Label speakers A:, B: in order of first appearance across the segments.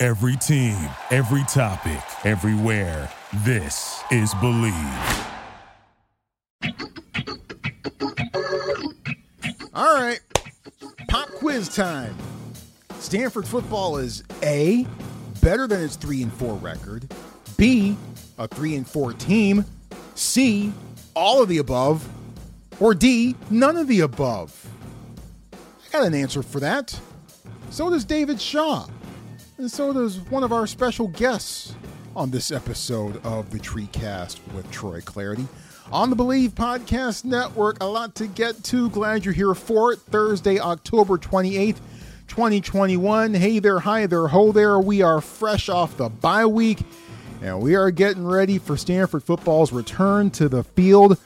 A: Every team, every topic, everywhere. This is Bleav.
B: All right, pop quiz time. Stanford football is A, better than its 3 and 4 record, B, a 3 and 4 team, C, all of the above, or D, none of the above. I got an answer for that. So does David Shaw. And so does one of our special guests on this episode of the Treecast with Troy Clardy. On the Bleav Podcast Network, a lot to get to. Glad you're here for it. Thursday, October 28th, 2021. Hey there, hi there, ho there. We are fresh off the bye week, and we are getting ready for Stanford football's return to the field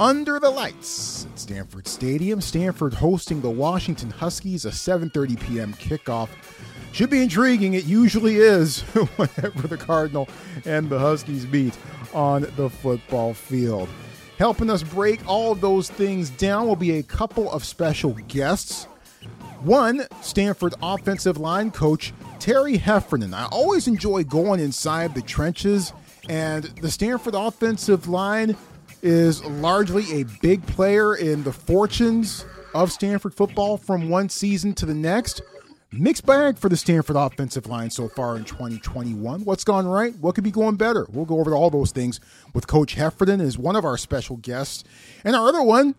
B: under the lights at Stanford Stadium. Stanford hosting the Washington Huskies, a 7:30 p.m. kickoff. Should be intriguing. It usually is whenever the Cardinal and the Huskies meet on the football field. Helping us break all of those things down will be a couple of special guests. One, Stanford offensive line coach Terry Heffernan. I always enjoy going inside the trenches, and the Stanford offensive line is largely a big player in the fortunes of Stanford football from one season to the next. Mixed bag for the Stanford offensive line so far in 2021. What's gone right? What could be going better? We'll go over all those things with Coach Heffernan as one of our special guests. And our other one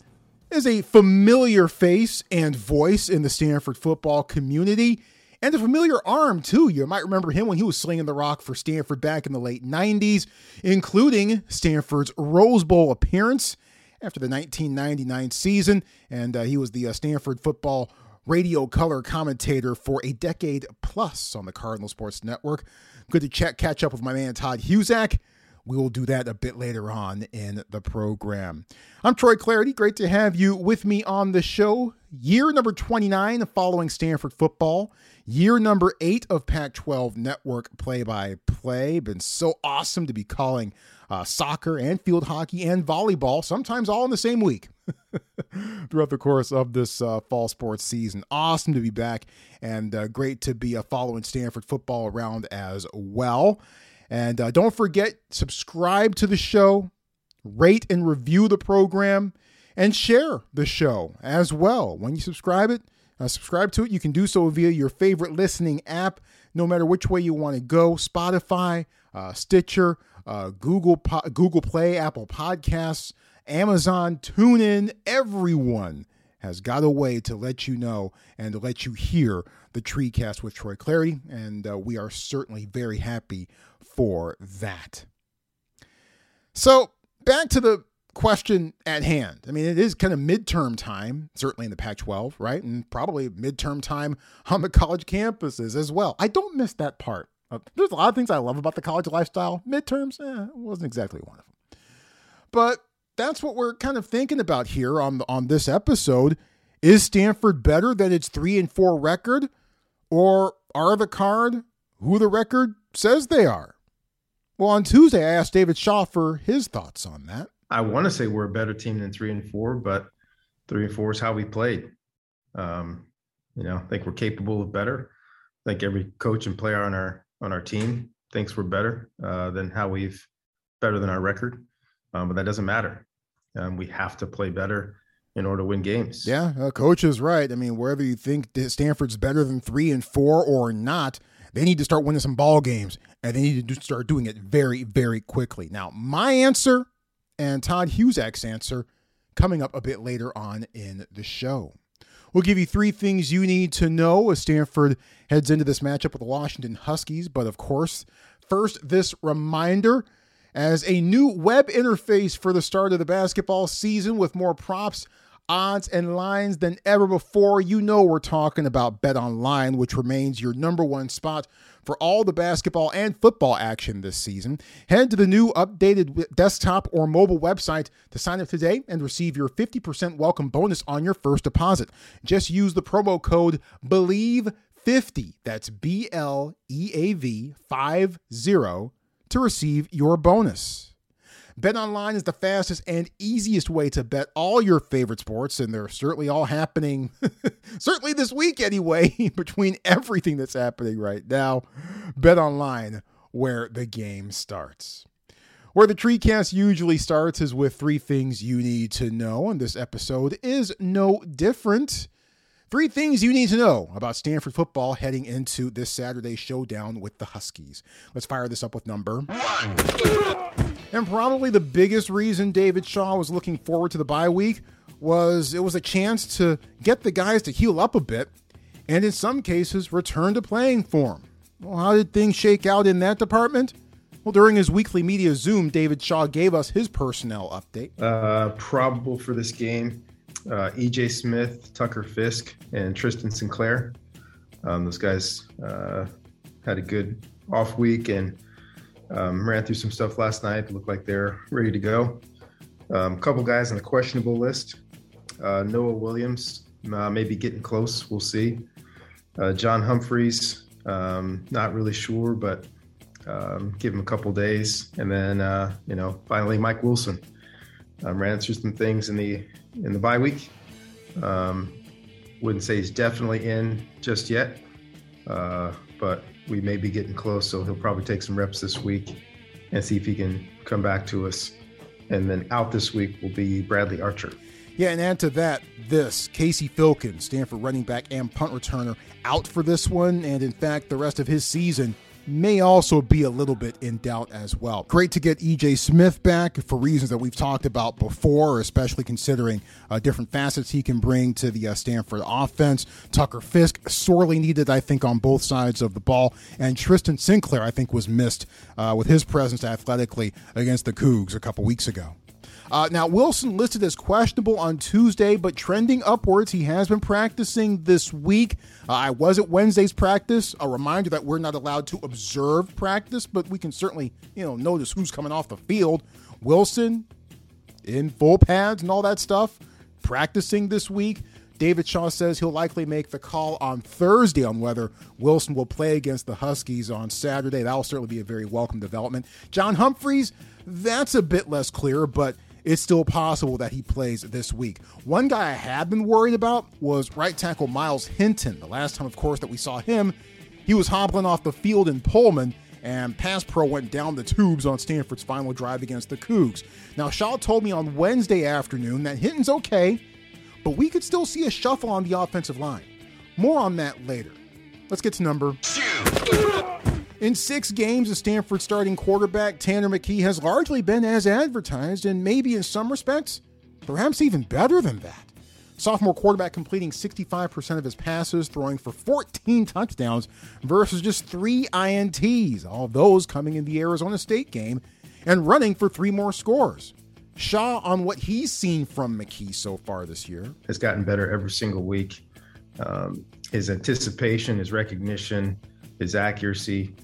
B: is a familiar face and voice in the Stanford football community and a familiar arm, too. You might remember him when he was slinging the rock for Stanford back in the late 90s, including Stanford's Rose Bowl appearance after the 1999 season. And uh, he was the uh, Stanford football radio color commentator for a decade plus on the Cardinal Sports Network. Good to check, catch up with my man Todd Husak. We will do that a bit later on in the program. I'm Troy Clardy. Great to have you with me on the show. Year number 29 following Stanford football. Year number eight of Pac 12 network play by play. Been so awesome to be calling uh, soccer and field hockey and volleyball, sometimes all in the same week. throughout the course of this uh, fall sports season. Awesome to be back and uh, great to be uh, following Stanford football around as well. And uh, don't forget, subscribe to the show, rate and review the program, and share the show as well. When you subscribe it, uh, subscribe to it. You can do so via your favorite listening app, no matter which way you want to go. Spotify, uh, Stitcher, uh, Google po- Google Play, Apple Podcasts, Amazon, TuneIn, everyone has got a way to let you know and to let you hear the Treecast with Troy Clardy, and uh, we are certainly very happy for that. So, back to the question at hand. I mean, it is kind of midterm time, certainly in the Pac 12, right? And probably midterm time on the college campuses as well. I don't miss that part. There's a lot of things I love about the college lifestyle. Midterms, eh, wasn't exactly one of them. But that's what we're kind of thinking about here on on this episode. Is Stanford better than its three and four record, or are the card who the record says they are? Well, on Tuesday, I asked David Shaw for his thoughts on that.
C: I want to say we're a better team than three and four, but three and four is how we played. Um, you know, I think we're capable of better. I think every coach and player on our on our team thinks we're better uh, than how we've better than our record, um, but that doesn't matter. Um, we have to play better in order to win games.
B: Yeah, uh, coach is right. I mean, wherever you think Stanford's better than three and four or not, they need to start winning some ball games, and they need to start doing it very, very quickly. Now, my answer and Todd Husak's answer coming up a bit later on in the show. We'll give you three things you need to know as Stanford heads into this matchup with the Washington Huskies. But of course, first, this reminder as a new web interface for the start of the basketball season with more props, odds and lines than ever before. You know we're talking about Bet Online, which remains your number one spot for all the basketball and football action this season. Head to the new updated desktop or mobile website to sign up today and receive your 50% welcome bonus on your first deposit. Just use the promo code BLEAV50, that's B L E A V 50, to receive your bonus. BetOnline is the fastest and easiest way to bet all your favorite sports, and they're certainly all happening, certainly this week anyway, between everything that's happening right now. BetOnline, where the game starts. Where the TreeCast usually starts is with three things you need to know, and this episode is no different. Three things you need to know about Stanford football heading into this Saturday showdown with the Huskies. Let's fire this up with number one. And probably the biggest reason David Shaw was looking forward to the bye week was it was a chance to get the guys to heal up a bit and in some cases return to playing form. Well, how did things shake out in that department? Well, during his weekly media Zoom, David Shaw gave us his personnel update.
C: Uh, probable for this game uh, EJ Smith, Tucker Fisk, and Tristan Sinclair. Um, those guys uh, had a good off week and um, ran through some stuff last night. Looked like they're ready to go. A um, couple guys on the questionable list. Uh, Noah Williams uh, maybe getting close. We'll see. Uh, John Humphreys, um, not really sure, but um, give him a couple days. And then uh, you know, finally Mike Wilson um, ran through some things in the in the bye week. Um, wouldn't say he's definitely in just yet, uh, but we may be getting close, so he'll probably take some reps this week and see if he can come back to us. And then out this week will be Bradley Archer.
B: Yeah, and add to that this Casey Filkins, Stanford running back and punt returner, out for this one, and in fact, the rest of his season may also be a little bit in doubt as well. Great to get EJ Smith back for reasons that we've talked about before, especially considering uh, different facets he can bring to the uh, Stanford offense. Tucker Fisk, sorely needed, I think, on both sides of the ball. And Tristan Sinclair, I think, was missed uh, with his presence athletically against the Cougs a couple weeks ago. Uh, now, Wilson listed as questionable on Tuesday, but trending upwards. He has been practicing this week. Uh, I was at Wednesday's practice. A reminder that we're not allowed to observe practice, but we can certainly, you know, notice who's coming off the field. Wilson in full pads and all that stuff, practicing this week. David Shaw says he'll likely make the call on Thursday on whether Wilson will play against the Huskies on Saturday. That'll certainly be a very welcome development. John Humphreys, that's a bit less clear, but it's still possible that he plays this week. One guy I have been worried about was right tackle Myles Hinton. The last time, of course, that we saw him, he was hobbling off the field in Pullman, and Pass Pro went down the tubes on Stanford's final drive against the Cougs. Now, Shaw told me on Wednesday afternoon that Hinton's okay, but we could still see a shuffle on the offensive line. More on that later. Let's get to number two. In six games, the Stanford starting quarterback Tanner McKee has largely been as advertised, and maybe in some respects, perhaps even better than that. Sophomore quarterback completing 65% of his passes, throwing for 14 touchdowns versus just three INTs, all those coming in the Arizona State game, and running for three more scores. Shaw on what he's seen from McKee so far this year.
C: Has gotten better every single week. Um, his anticipation, his recognition, his accuracy,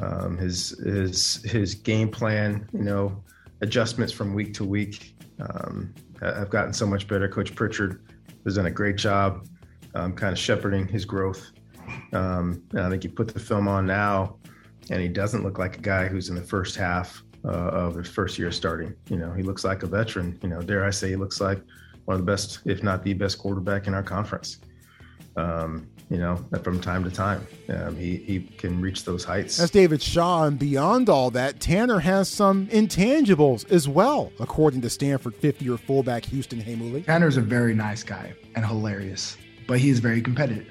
C: um, his his his game plan, you know, adjustments from week to week. Um, I've gotten so much better. Coach Pritchard has done a great job, um, kind of shepherding his growth. Um, I think you put the film on now, and he doesn't look like a guy who's in the first half uh, of his first year starting. You know, he looks like a veteran. You know, dare I say, he looks like one of the best, if not the best, quarterback in our conference. Um, you know, from time to time. Um, he, he can reach those heights.
B: As David Shaw, and beyond all that, Tanner has some intangibles as well, according to Stanford 50 year fullback Houston Heimuli.
D: Tanner's a very nice guy and hilarious, but he is very competitive.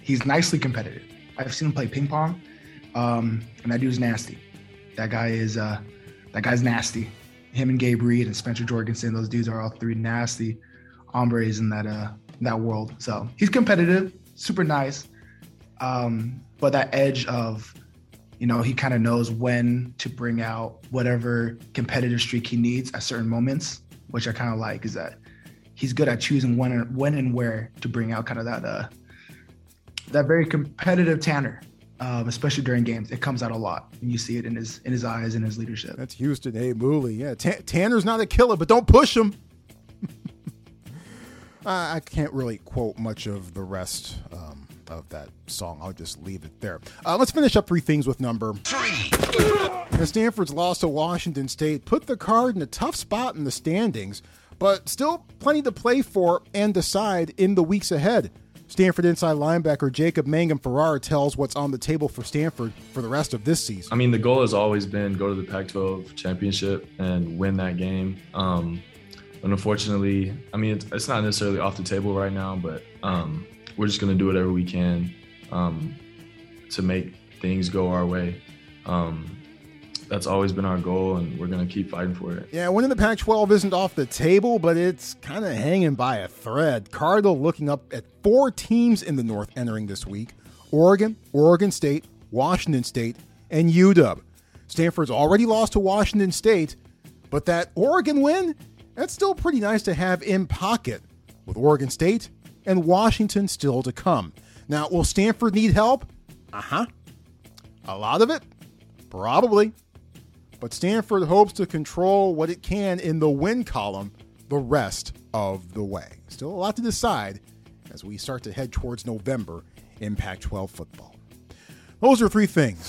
D: He's nicely competitive. I've seen him play ping pong, um, and that dude's nasty. That guy is uh, that guy's nasty. Him and Gabe Reid and Spencer Jorgensen, those dudes are all three nasty hombres in that uh, that world. So he's competitive super nice. Um, but that edge of, you know, he kind of knows when to bring out whatever competitive streak he needs at certain moments, which I kind of like is that he's good at choosing when and when and where to bring out kind of that uh, that very competitive Tanner, um, especially during games. It comes out a lot, and you see it in his in his eyes and his leadership.
B: That's Houston Heimuli. Yeah, T- Tanner's not a killer, but don't push him. I can't really quote much of the rest um, of that song. I'll just leave it there. Uh, let's finish up three things with number three. Stanford's loss to Washington State put the card in a tough spot in the standings but still plenty to play for and decide in the weeks ahead. Stanford inside linebacker Jacob Mangum Farrar tells what's on the table for Stanford for the rest of this season.
E: I mean, the goal has always been go to the Pac-12 championship and win that game. Um, and unfortunately, I mean, it's, it's, not necessarily off the table right now, but um, we're just going to do whatever we can um, to make things go our way. Um, that's always been our goal, and we're going to keep fighting for it.
B: Yeah, winning the Pac 12 isn't off the table, but it's kind of hanging by a thread. Cardinal looking up at four teams in the North entering this week Oregon, Oregon State, Washington State, and UW. Stanford's already lost to Washington State, but that Oregon win, that's still pretty nice to have in pocket with Oregon State and Washington still to come. Now, will Stanford need help? Uh huh. A lot of it? Probably but Stanford hopes to control what it can in the win column the rest of the way. Still a lot to decide as we start to head towards November in Pac 12 football. Those are three things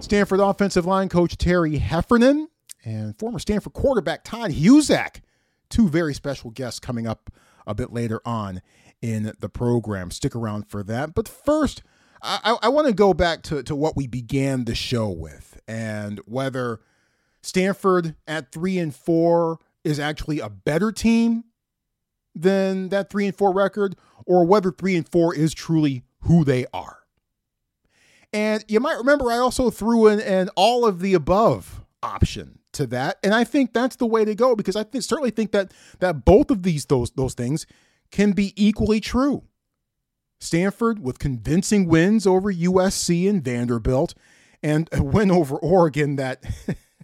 B: Stanford offensive line coach Terry Heffernan and former Stanford quarterback Todd Husak. Two very special guests coming up a bit later on in the program. Stick around for that. But first, I, I want to go back to, to what we began the show with and whether Stanford at three and four is actually a better team than that three and four record, or whether three and four is truly who they are. And you might remember I also threw in an all of the above option to that, and I think that's the way to go because I th- certainly think that that both of these those those things can be equally true. Stanford with convincing wins over USC and Vanderbilt, and a win over Oregon that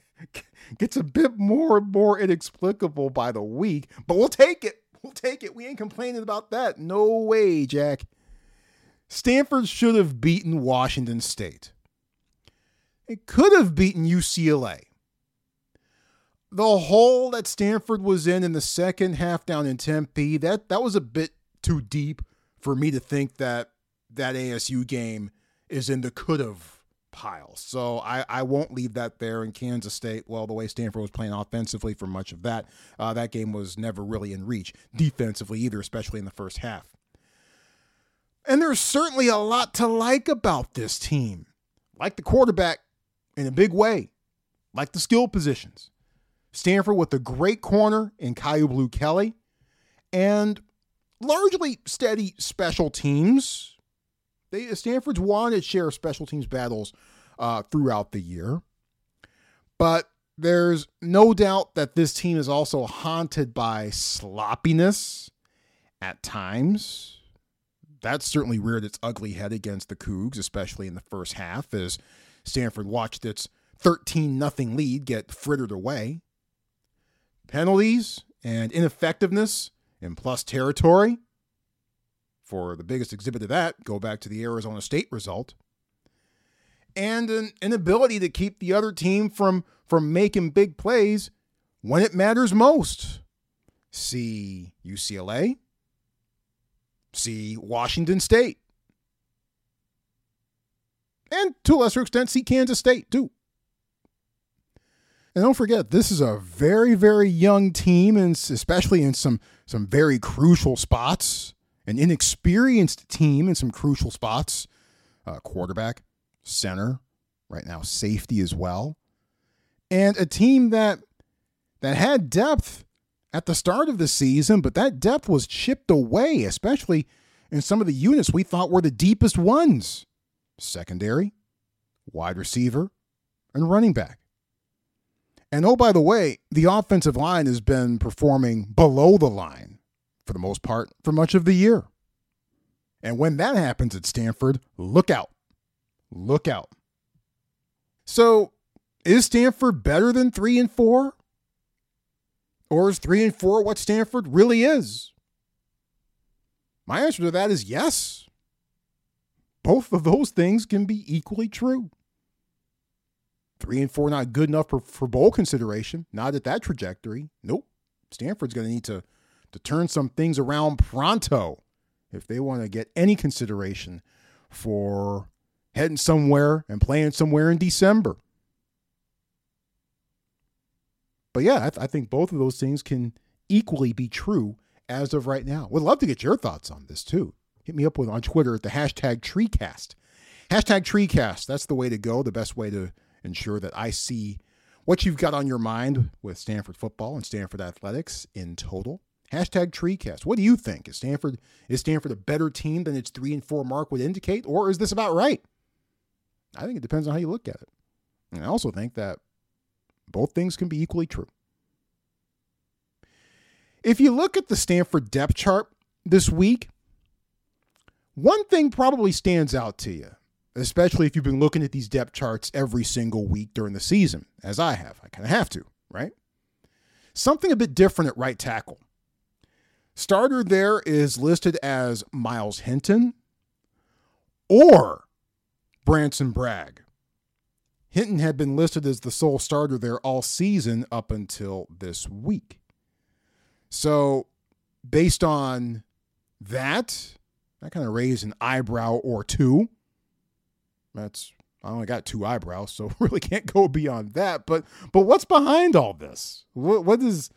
B: gets a bit more and more inexplicable by the week, but we'll take it. We'll take it. We ain't complaining about that. No way, Jack. Stanford should have beaten Washington State. It could have beaten UCLA. The hole that Stanford was in in the second half down in Tempe, that, that was a bit too deep for me to think that that ASU game is in the could have pile. So I, I won't leave that there in Kansas State. Well, the way Stanford was playing offensively for much of that, uh, that game was never really in reach defensively either, especially in the first half. And there's certainly a lot to like about this team. Like the quarterback in a big way, like the skill positions. Stanford with a great corner in Kyu Blu Kelly, and largely steady special teams. They Stanford's won its share of special teams battles uh, throughout the year, but there's no doubt that this team is also haunted by sloppiness at times. That certainly reared its ugly head against the Cougs, especially in the first half, as Stanford watched its 13 0 lead get frittered away. Penalties and ineffectiveness in plus territory. For the biggest exhibit of that, go back to the Arizona State result. And an inability to keep the other team from, from making big plays when it matters most. See UCLA. See Washington State. And to a lesser extent, see Kansas State, too. And don't forget, this is a very, very young team, and especially in some some very crucial spots. An inexperienced team in some crucial spots. Uh, quarterback, center, right now safety as well, and a team that that had depth at the start of the season, but that depth was chipped away, especially in some of the units we thought were the deepest ones: secondary, wide receiver, and running back. And oh, by the way, the offensive line has been performing below the line for the most part for much of the year. And when that happens at Stanford, look out. Look out. So, is Stanford better than 3 and 4? Or is three and four what Stanford really is? My answer to that is yes. Both of those things can be equally true. Three and four not good enough for, for bowl consideration. Not at that trajectory. Nope. Stanford's going to need to to turn some things around pronto if they want to get any consideration for heading somewhere and playing somewhere in December. But yeah, I, th- I think both of those things can equally be true as of right now. Would love to get your thoughts on this too. Hit me up with on Twitter at the hashtag TreeCast. Hashtag TreeCast. That's the way to go. The best way to ensure that I see what you've got on your mind with Stanford football and Stanford athletics in total. Hashtag TreeCast. What do you think? Is Stanford is Stanford a better team than its three and four mark would indicate, or is this about right? I think it depends on how you look at it. And I also think that both things can be equally true. If you look at the Stanford depth chart this week, one thing probably stands out to you, especially if you've been looking at these depth charts every single week during the season, as I have. I kind of have to, right? Something a bit different at right tackle. Starter there is listed as Myles Hinton or Branson Bragg. Hinton had been listed as the sole starter there all season up until this week. So, based on that, that kind of raised an eyebrow or two. That's I only got two eyebrows, so really can't go beyond that. But but what's behind all this? What what is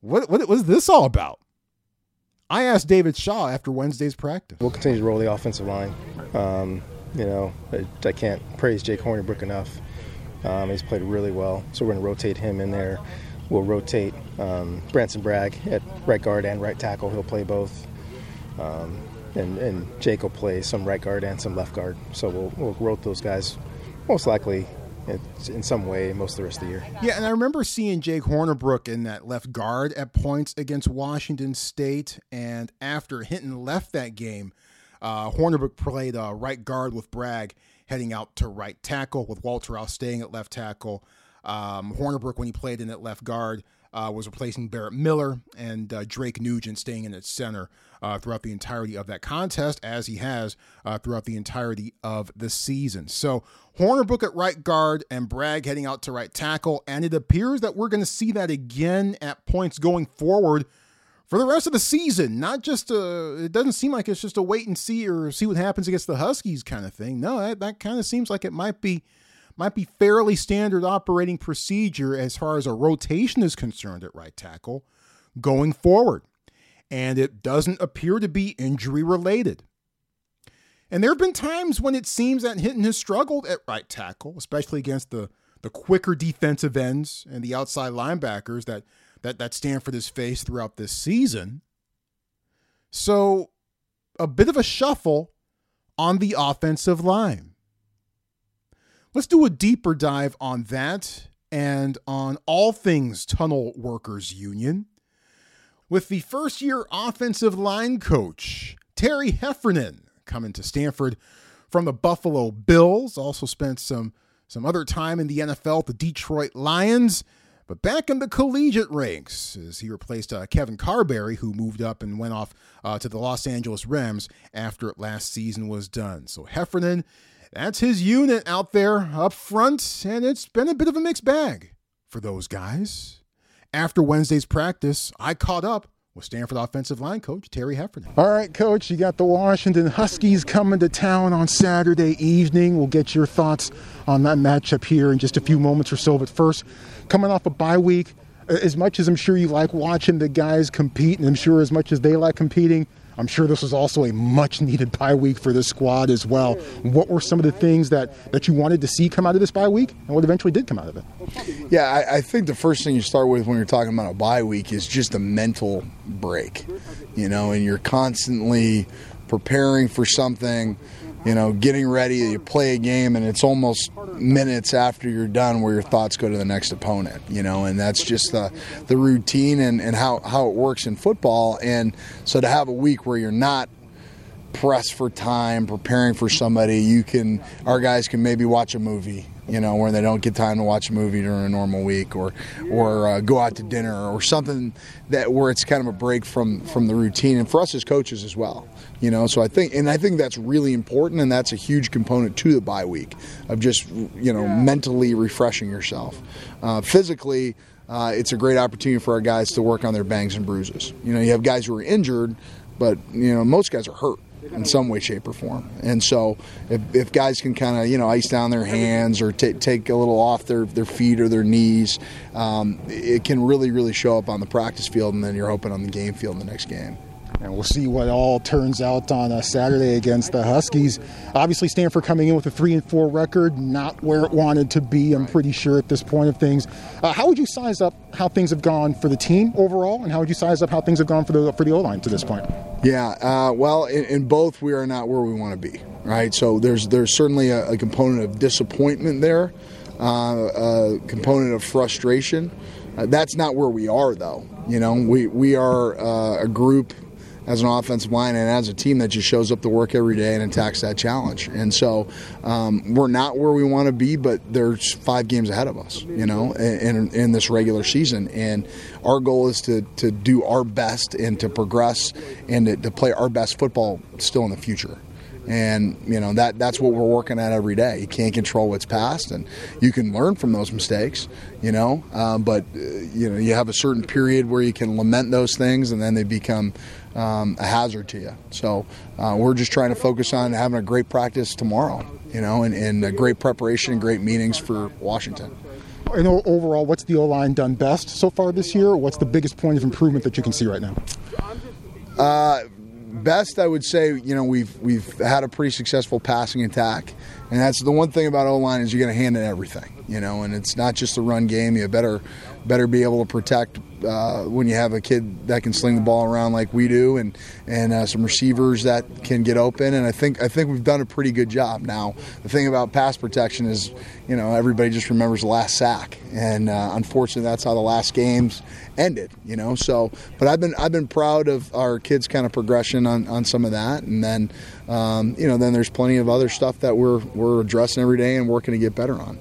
B: what what, is this all about? I asked David Shaw after Wednesday's practice.
F: We'll continue to roll the offensive line. Um, you know, I, I, can't praise Jake Hornibrook enough. Um, he's played really well, so we're going to rotate him in there. We'll rotate um, Branson Bragg at right guard and right tackle. He'll play both. Um, and, and Jake will play some right guard and some left guard. So we'll, we'll rotate those guys most likely in some way most of the rest of the year.
B: Yeah, and I remember seeing Jake Hornibrook in that left guard at points against Washington State, and after Hinton left that game, uh, Hornibrook played uh, right guard with Bragg heading out to right tackle with Walter Rouse staying at left tackle. Um, Hornibrook, when he played in at left guard, uh, was replacing Barrett Miller and uh, Drake Nugent staying in at center uh, throughout the entirety of that contest, as he has uh, throughout the entirety of the season. So Hornibrook at right guard and Bragg heading out to right tackle, and it appears that we're going to see that again at points going forward for the rest of the season. Not just a, it doesn't seem like it's just a wait and see or see what happens against the Huskies kind of thing. No, that, that kind of seems like it might be might be fairly standard operating procedure as far as a rotation is concerned at right tackle going forward. And it doesn't appear to be injury related. And there have been times when it seems that Hinton has struggled at right tackle, especially against the, the quicker defensive ends and the outside linebackers that, that, that Stanford has faced throughout this season. So, a bit of a shuffle on the offensive line. Let's do a deeper dive on that and on all things Tunnel Workers Union with the first year offensive line coach, Terry Heffernan, coming to Stanford from the Buffalo Bills. Also spent some, some other time in the NFL, the Detroit Lions. But back in the collegiate ranks, as he replaced uh, Kevin Carberry, who moved up and went off uh, to the Los Angeles Rams after last season was done. So Heffernan that's his unit out there up front, and it's been a bit of a mixed bag for those guys. After Wednesday's practice, I caught up with Stanford offensive line coach Terry Heffernan. All right, coach, you got the Washington Huskies coming to town on Saturday evening. We'll get your thoughts on that matchup here in just a few moments or so. But first, coming off a bye week, as much as I'm sure you like watching the guys compete, and I'm sure as much as they like competing, I'm sure this was also a much needed bye week for this squad as well. What were some of the things that, that you wanted to see come out of this bye week and what eventually did come out of it?
G: Yeah, I, I think the first thing you start with when you're talking about a bye week is just a mental break, you know, and you're constantly preparing for something you know, getting ready, you play a game, and it's almost minutes after you're done where your thoughts go to the next opponent, you know, and that's just the, the routine and, and how, how it works in football. And so to have a week where you're not pressed for time, preparing for somebody, you can our guys can maybe watch a movie, you know, where they don't get time to watch a movie during a normal week, or or uh, go out to dinner, or something that where it's kind of a break from from the routine, and for us as coaches as well, you know. So I think, and I think that's really important, and that's a huge component to the bye week of just you know mentally refreshing yourself, uh, physically. Uh, it's a great opportunity for our guys to work on their bangs and bruises. You know, you have guys who are injured, but you know most guys are hurt in some way, shape, or form. And so, if, if guys can kind of you know ice down their hands or t- take a little off their, their feet or their knees, um, it can really really show up on the practice field, and then you're hoping on the game field in the next game
B: and we'll see what all turns out on a Saturday against the Huskies. Obviously, Stanford coming in with a three and four record, not where it wanted to be. I'm pretty sure at this point of things. Uh, how would you size up how things have gone for the team overall, and how would you size up how things have gone for the for the O line to this point?
G: Yeah, uh, well, in, in, both we are not where we want to be. Right, so there's there's certainly a, a component of disappointment there, uh, a component of frustration. Uh, that's not where we are, though. You know, we we are uh, a group as an offensive line and as a team that just shows up to work every day and attacks that challenge. And so um, we're not where we want to be, but there's five games ahead of us, you know, in, in this regular season. And our goal is to, to do our best and to progress and to, to play our best football still in the future and you know that that's what we're working at every day. You can't control what's past, and you can learn from those mistakes, you know. Um, but uh, you know you have a certain period where you can lament those things, and then they become um, a hazard to you. So uh, we're just trying to focus on having a great practice tomorrow, you know, and, and great preparation and great meetings for Washington.
B: And overall, what's the O line done best so far this year? What's the biggest point of improvement that you can see right now?
G: Uh, best, I would say, you know, we've we've had a pretty successful passing attack, and that's the one thing about O line is you're going to hand in everything, you know, and it's not just a run game. You better better be able to protect uh, when you have a kid that can sling the ball around like we do, and and uh, some receivers that can get open. And I think I think we've done a pretty good job. Now the thing about pass protection is, you know, everybody just remembers the last sack, and uh, unfortunately that's how the last games ended. You know, so but I've been I've been proud of our kids' kind of progression on, on some of that, and then um, you know then there's plenty of other stuff that we're we're addressing every day and working to get better on.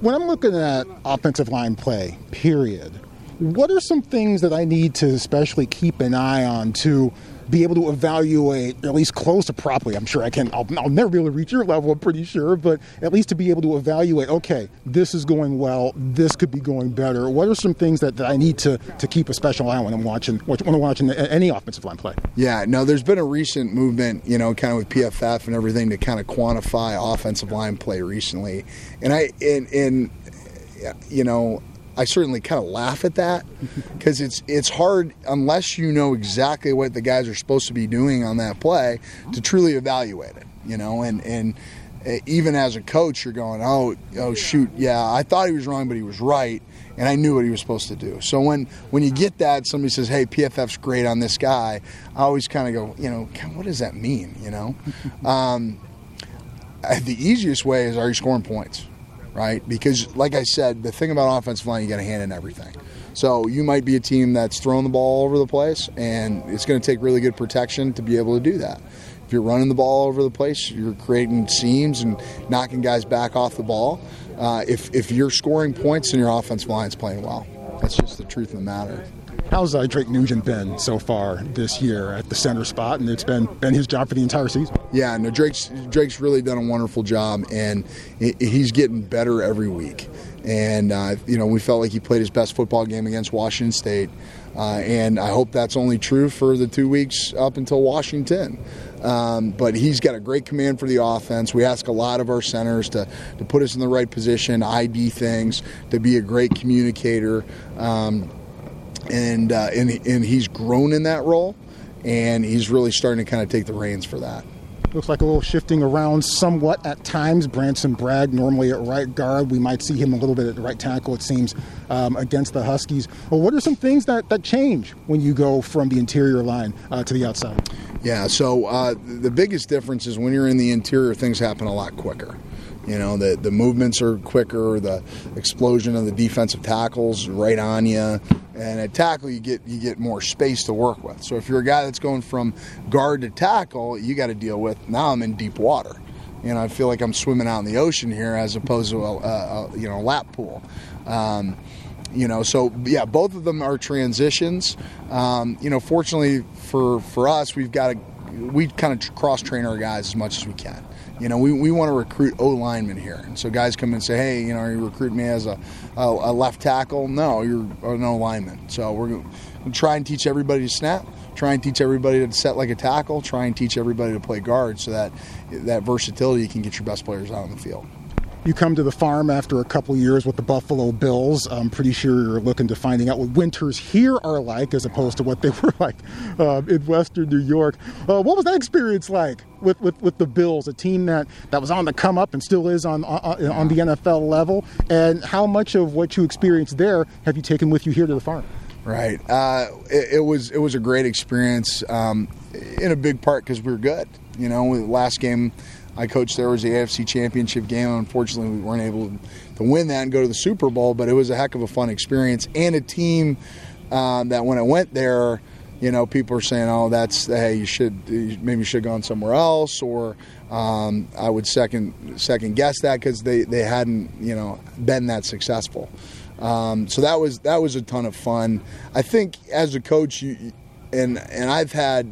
B: When I'm looking at offensive line play, period, what are some things that I need to especially keep an eye on to be able to evaluate at least close to properly. I'm sure I can. I'll, I'll, never be able to reach your level. I'm pretty sure, but at least to be able to evaluate. Okay, this is going well. This could be going better. What are some things that, that I need to to keep a special eye on when I'm watching when I'm watching any offensive line play?
G: Yeah, no. There's been a recent movement, you know, kind of with PFF and everything to kind of quantify offensive line play recently, and I in in you know I certainly kind of laugh at that because it's it's hard unless you know exactly what the guys are supposed to be doing on that play to truly evaluate it. You know, and and eh, even as a coach, you're going, oh oh shoot, yeah, I thought he was wrong, but he was right, and I knew what he was supposed to do. So when when you get that, somebody says, hey, PFF's great on this guy, I always kind of go, you know, what does that mean? You know. Um, the easiest way is are you scoring points? Right? Because, like I said, the thing about offensive line, you got to hand in everything. So you might be a team that's throwing the ball all over the place, and it's going to take really good protection to be able to do that. If you're running the ball all over the place, you're creating seams and knocking guys back off the ball. Uh, if, if you're scoring points, and your offensive line is playing well. That's just the truth of the matter.
B: How's uh, Drake Nugent been so far this year at the center spot? And it's been been his job for the entire season.
G: Yeah, no, Drake's Drake's really done a wonderful job, and he's getting better every week. And uh, you know, we felt like he played his best football game against Washington State, uh, and I hope that's only true for the two weeks up until Washington. Um, but he's got a great command for the offense. We ask a lot of our centers to, to put us in the right position, ID things, to be a great communicator. Um, and uh, and and he's grown in that role, and he's really starting to kind of take the reins for that.
B: Looks like a little shifting around somewhat at times. Branson Bragg normally at right guard. We might see him a little bit at right tackle, it seems, um, against the Huskies. Well, what are some things that, that change when you go from the interior line uh, to the outside?
G: Yeah, so uh, the biggest difference is when you're in the interior, things happen a lot quicker. You know, the, the movements are quicker, the explosion of the defensive tackles right on you. And at tackle, you get you get more space to work with. So if you're a guy that's going from guard to tackle, you got to deal with now I'm in deep water. You know, I feel like I'm swimming out in the ocean here as opposed to a, a, a you know lap pool. Um, you know, so yeah, both of them are transitions. Um, you know, fortunately for for us, we've got to we kind of cross train our guys as much as we can. You know, we, we want to recruit O linemen here. And so guys come and say, hey, you know, are you recruiting me as a, a, a left tackle? No, you're an O lineman. So we're going to try and teach everybody to snap, try and teach everybody to set like a tackle, try and teach everybody to play guard so that that versatility can get your best players out on the field.
B: You come to the farm after a couple years with the Buffalo Bills. I'm pretty sure you're looking to finding out what winters here are like as opposed to what they were like uh, in Western New York. Uh, what was that experience like with, with, with the Bills, a team that, that was on the come up and still is on, on, on the NFL level? And how much of what you experienced there have you taken with you here to the farm?
G: Right. Uh, it, it, was it was a great experience um, in a big part because we were good. You know, last game I coached there was the AFC Championship game. Unfortunately, we weren't able to win that and go to the Super Bowl, but it was a heck of a fun experience and a team um, that when I went there, you know, people are saying, "Oh, that's hey, you should maybe you should have gone somewhere else," or um, I would second second guess that because they they hadn't you know been that successful. Um, so that was that was a ton of fun. I think as a coach, you, and and I've had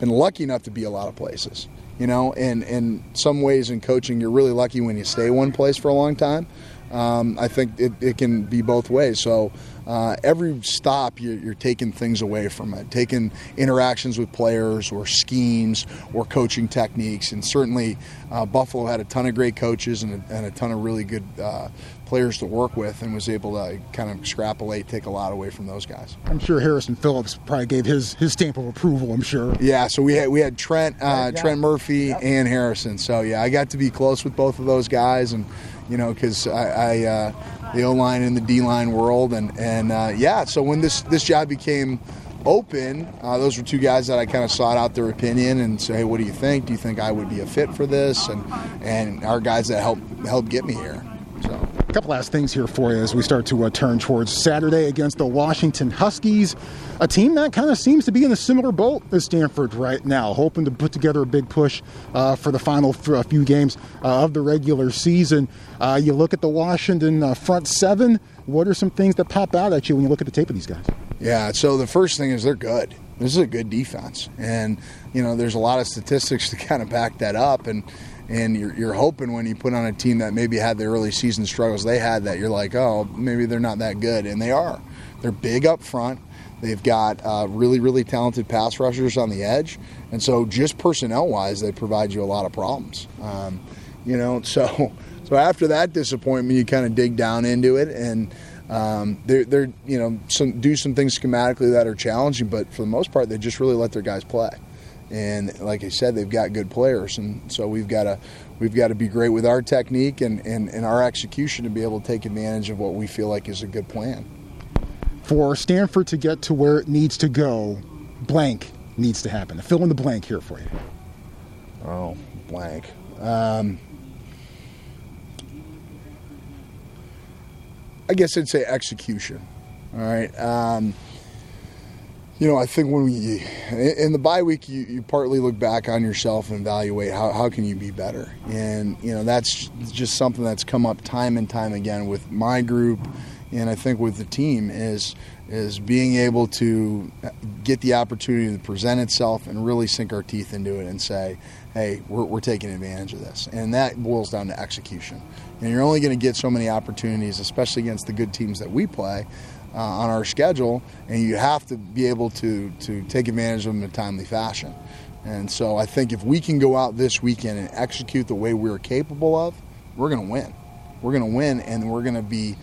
G: been lucky enough to be a lot of places you know, and in some ways in coaching, you're really lucky when you stay one place for a long time. Um, I think it, it, can be both ways. So uh, every stop, you're, you're, taking things away from it, taking interactions with players or schemes or coaching techniques. And certainly, uh, Buffalo had a ton of great coaches and a, and a ton of really good uh, players to work with and was able to kind of extrapolate, take a lot away from those guys.
B: I'm sure Harrison Phillips probably gave his his stamp of approval. I'm sure.
G: Yeah, so we had we had Trent uh, Trent Murphy yep. and Harrison. So yeah, I got to be close with both of those guys, and you know because I. I uh, the O line and the D line world, and and uh, yeah. So when this this job became open, uh, those were two guys that I kind of sought out their opinion and say, hey, what do you think? Do you think I would be a fit for this? And and our guys that helped help get me here. So.
B: A couple last things here for you as we start to uh, turn towards Saturday against the Washington Huskies, a team that kind of seems to be in a similar boat as Stanford right now, hoping to put together a big push uh, for the final f- few games uh, of the regular season. Uh, you look at the Washington uh, front seven. What are some things that pop out at you when you look at the tape of these guys?
G: Yeah, so the first thing is they're good. This is a good defense, and you know there's a lot of statistics to kind of back that up, and and you're, you're hoping when you put on a team that maybe had the early season struggles they had that you're like oh maybe they're not that good and they are. They're big up front. They've got uh, really really talented pass rushers on the edge and so just personnel wise they provide you a lot of problems. Um, you know so so after that disappointment you kind of dig down into it and um, they're, they're you know some, do some things schematically that are challenging but for the most part they just really let their guys play and like I said, they've got good players, and so we've got to we've got to be great with our technique and, and, and our execution to be able to take advantage of what we feel like is a good plan.
B: For Stanford to get to where it needs to go, blank needs to happen. Fill in the blank here for you.
G: Oh, blank. Um, I guess I'd say execution. All right. Um, you know, I think when we in the bye week, you, you partly look back on yourself and evaluate how, how can you be better, and you know that's just something that's come up time and time again with my group, and I think with the team is is being able to get the opportunity to present itself and really sink our teeth into it and say, hey, we're, we're taking advantage of this, and that boils down to execution. And you're only going to get so many opportunities, especially against the good teams that we play uh, on our schedule, and you have to be able to to take advantage of them in a timely fashion. And so I think if we can go out this weekend and execute the way we're capable of, we're going to win. We're going to win, and we're going to be,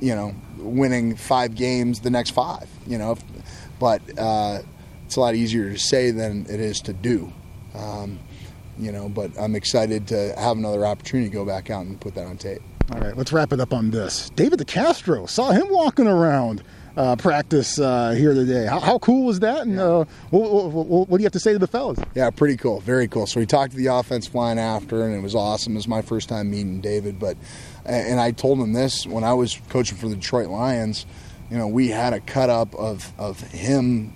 G: you know, winning five games the next five. You know, but uh, it's a lot easier to say than it is to do. Um, you know, but I'm excited to have another opportunity to go back out and put that on tape.
B: All right, let's wrap it up on this. David DeCastro saw him walking around uh, practice uh, here today. How, how, cool was that? And uh, what, what, what, do you have to say to the fellas?
G: Yeah, pretty cool, very cool. So we talked to the offense line after, and it was awesome. It was my first time meeting David, but and I told him this when I was coaching for the Detroit Lions. you know, we had a cut up of, of him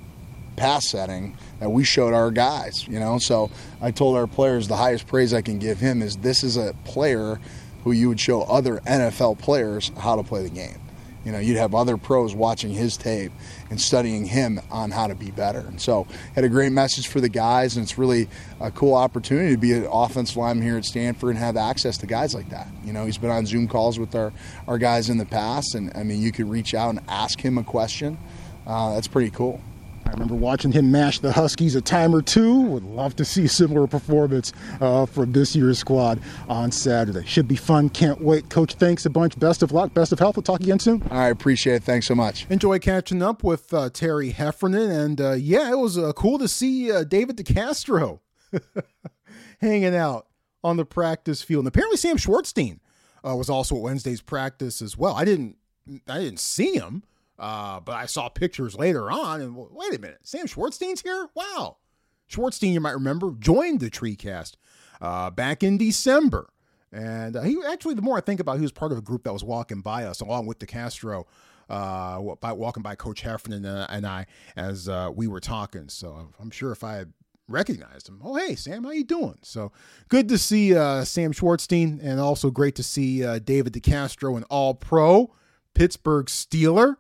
G: pass setting that we showed our guys, you know. So I told our players the highest praise I can give him is this is a player who you would show other NFL players how to play the game. You know, you'd have other pros watching his tape and studying him on how to be better. And so, had a great message for the guys, and it's really a cool opportunity to be an offensive lineman here at Stanford and have access to guys like that. You know, he's been on Zoom calls with our, our guys in the past, and I mean, you could reach out and ask him a question. Uh, that's pretty cool.
B: I remember watching him mash the Huskies a time or two. Would love to see a similar performance uh, from this year's squad on Saturday. Should be fun. Can't wait. Coach, thanks a bunch. Best of luck. Best of health. We'll talk again soon.
G: I appreciate it. Thanks so much.
B: Enjoy catching up with uh, Terry Heffernan. And uh, yeah, it was uh, cool to see uh, David DeCastro hanging out on the practice field. And apparently, Sam Schwartzstein uh, was also at Wednesday's practice as well. I didn't, I didn't see him. Uh, but I saw pictures later on, and wait a minute, Sam Schwartzstein's here? Wow. Schwartzstein, you might remember, joined the TreeCast uh, back in December. And uh, he actually, the more I think about it, he was part of a group that was walking by us along with DeCastro, uh, by, walking by Coach Heffernan and, and I as uh, we were talking. So I'm sure if I recognized him, oh, hey, Sam, how you doing? So good to see uh, Sam Schwartzstein and also great to see uh, David DeCastro, an all pro Pittsburgh Steeler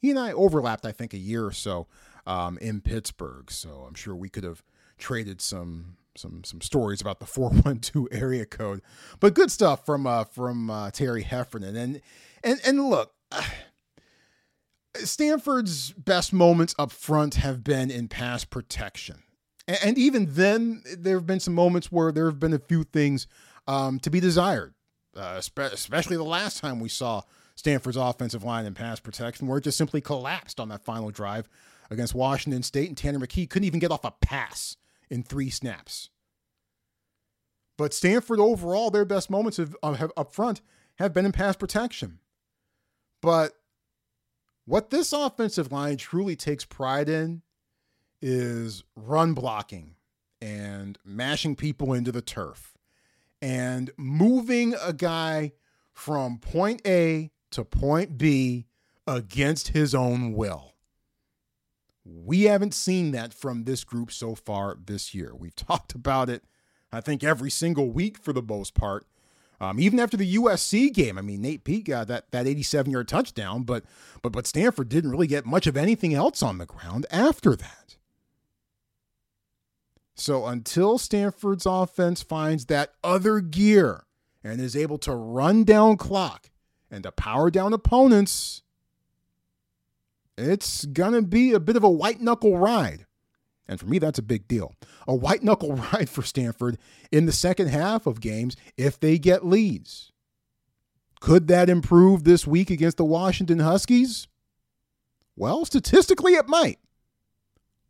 B: he and I overlapped, I think, a year or so um, in Pittsburgh. So I'm sure we could have traded some some some stories about the 412 area code. But good stuff from uh, from uh, Terry Heffernan. And and and look, Stanford's best moments up front have been in pass protection. And, and even then, there have been some moments where there have been a few things um, to be desired, uh, especially the last time we saw Stanford's offensive line and pass protection, where it just simply collapsed on that final drive against Washington State, and Tanner McKee couldn't even get off a pass in three snaps. But Stanford overall, their best moments have, have, up front have been in pass protection. But what this offensive line truly takes pride in is run blocking and mashing people into the turf and moving a guy from point A to point B against his own will. We haven't seen that from this group so far this year. We've talked about it, I think, every single week for the most part. Um, even after the USC game, I mean, Nate Peat got that, that 87 yard touchdown, but, but, but Stanford didn't really get much of anything else on the ground after that. So until Stanford's offense finds that other gear and is able to run down clock and to power down opponents, it's going to be a bit of a white knuckle ride. And for me, that's a big deal. A white knuckle ride for Stanford in the second half of games if they get leads. Could that improve this week against the Washington Huskies? Well, statistically, it might.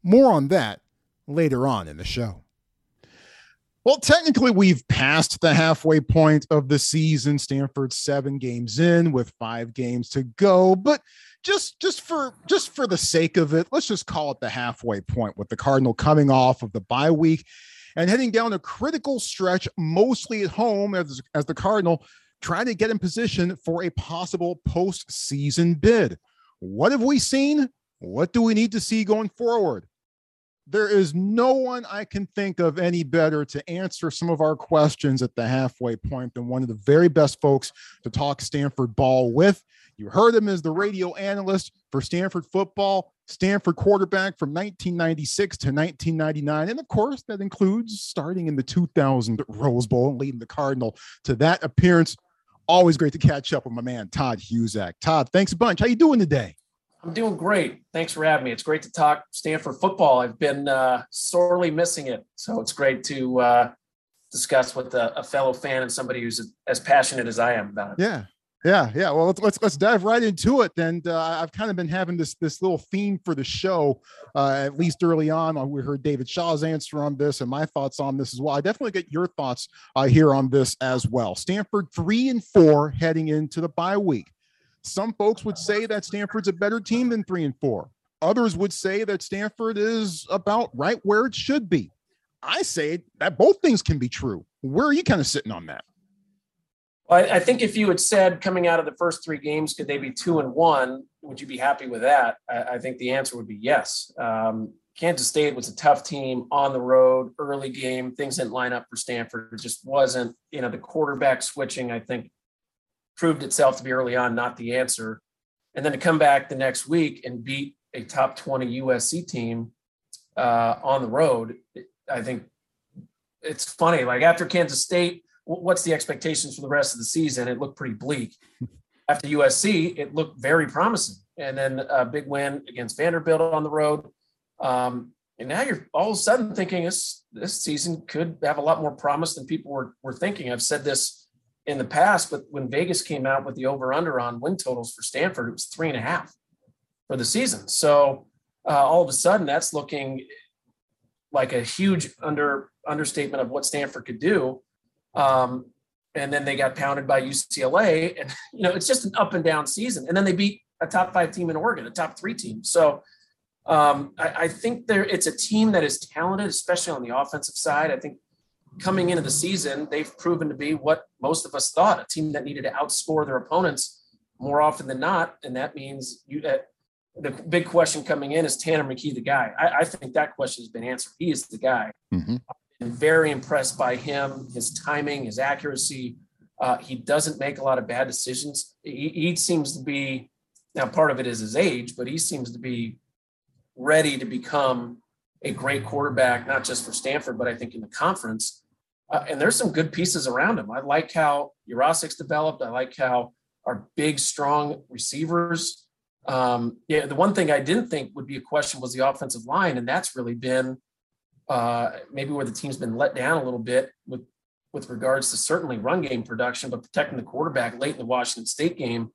B: More on that later on in the show. Well, technically, we've passed the halfway point of the season. Stanford's seven games in with five games to go, but just just for just for the sake of it, let's just call it the halfway point with the Cardinal coming off of the bye week and heading down a critical stretch, mostly at home as as the Cardinal trying to get in position for a possible postseason bid. What have we seen? What do we need to see going forward? There is no one I can think of any better to answer some of our questions at the halfway point than one of the very best folks to talk Stanford ball with. You heard him as the radio analyst for Stanford football, Stanford quarterback from 1996 to 1999. And of course, that includes starting in the 2000 Rose Bowl and leading the Cardinal to that appearance. Always great to catch up with my man, Todd Husak. Todd, thanks a bunch. How you doing today?
H: I'm doing great. Thanks for having me. It's great to talk Stanford football. I've been uh, sorely missing it, so it's great to uh, discuss with a, a, fellow fan and somebody who's as passionate as I am about it.
B: Yeah, yeah, yeah. Well, let's let's, let's dive right into it. And uh, I've kind of been having this this little theme for the show, uh, at least early on. Uh, we heard David Shaw's answer on this and my thoughts on this as well. I definitely get your thoughts uh, here on this as well. Stanford three and four heading into the bye week. Some folks would say that Stanford's a better team than three and four. Others would say that Stanford is about right where it should be. I say that both things can be true. Where are you kind of sitting on that?
H: Well, I think if you had said coming out of the first three games, could they be two and one? would you be happy with that? I, think the answer would be yes. Um, Kansas State was a tough team on the road, early game. Things didn't line up for Stanford. It just wasn't, you know, the quarterback switching, I think, proved itself to be early on not the answer. And then to come back the next week and beat a top 20 USC team uh, on the road, I think it's funny. Like after Kansas State, what's the expectations for the rest of the season? It looked pretty bleak. After USC, it looked very promising. And then a big win against Vanderbilt on the road. Um, and now you're all of a sudden thinking this this season could have a lot more promise than people were, were thinking. I've said this in the past, but when Vegas came out with the over under on win totals for Stanford, it was three and a half for the season. So uh, all of a sudden, that's looking like a huge under understatement of what Stanford could do. Um, and then they got pounded by UCLA, and you know it's just an up and down season. And then they beat a top five team in Oregon, a top three team. So um, I, I, think there it's a team that is talented, especially on the offensive side. I think coming into the season, they've proven to be what most of us thought a team that needed to outscore their opponents more often than not. And that means you, uh, the big question coming in is Tanner McKee the guy? I, I think that question has been answered. He is the guy. Mm-hmm. I'm very impressed by him, his timing, his accuracy. Uh, he doesn't make a lot of bad decisions. He, he seems to be now part of it is his age, but he seems to be ready to become a great quarterback, not just for Stanford, but I think in the conference. Uh, and there's some good pieces around him. I like how Yurosek's developed. I like how our big, strong receivers. Um, yeah, the one thing I didn't think would be a question was the offensive line, and that's really been uh, maybe where the team's been let down a little bit with with regards to certainly run game production, but protecting the quarterback late in the Washington State game.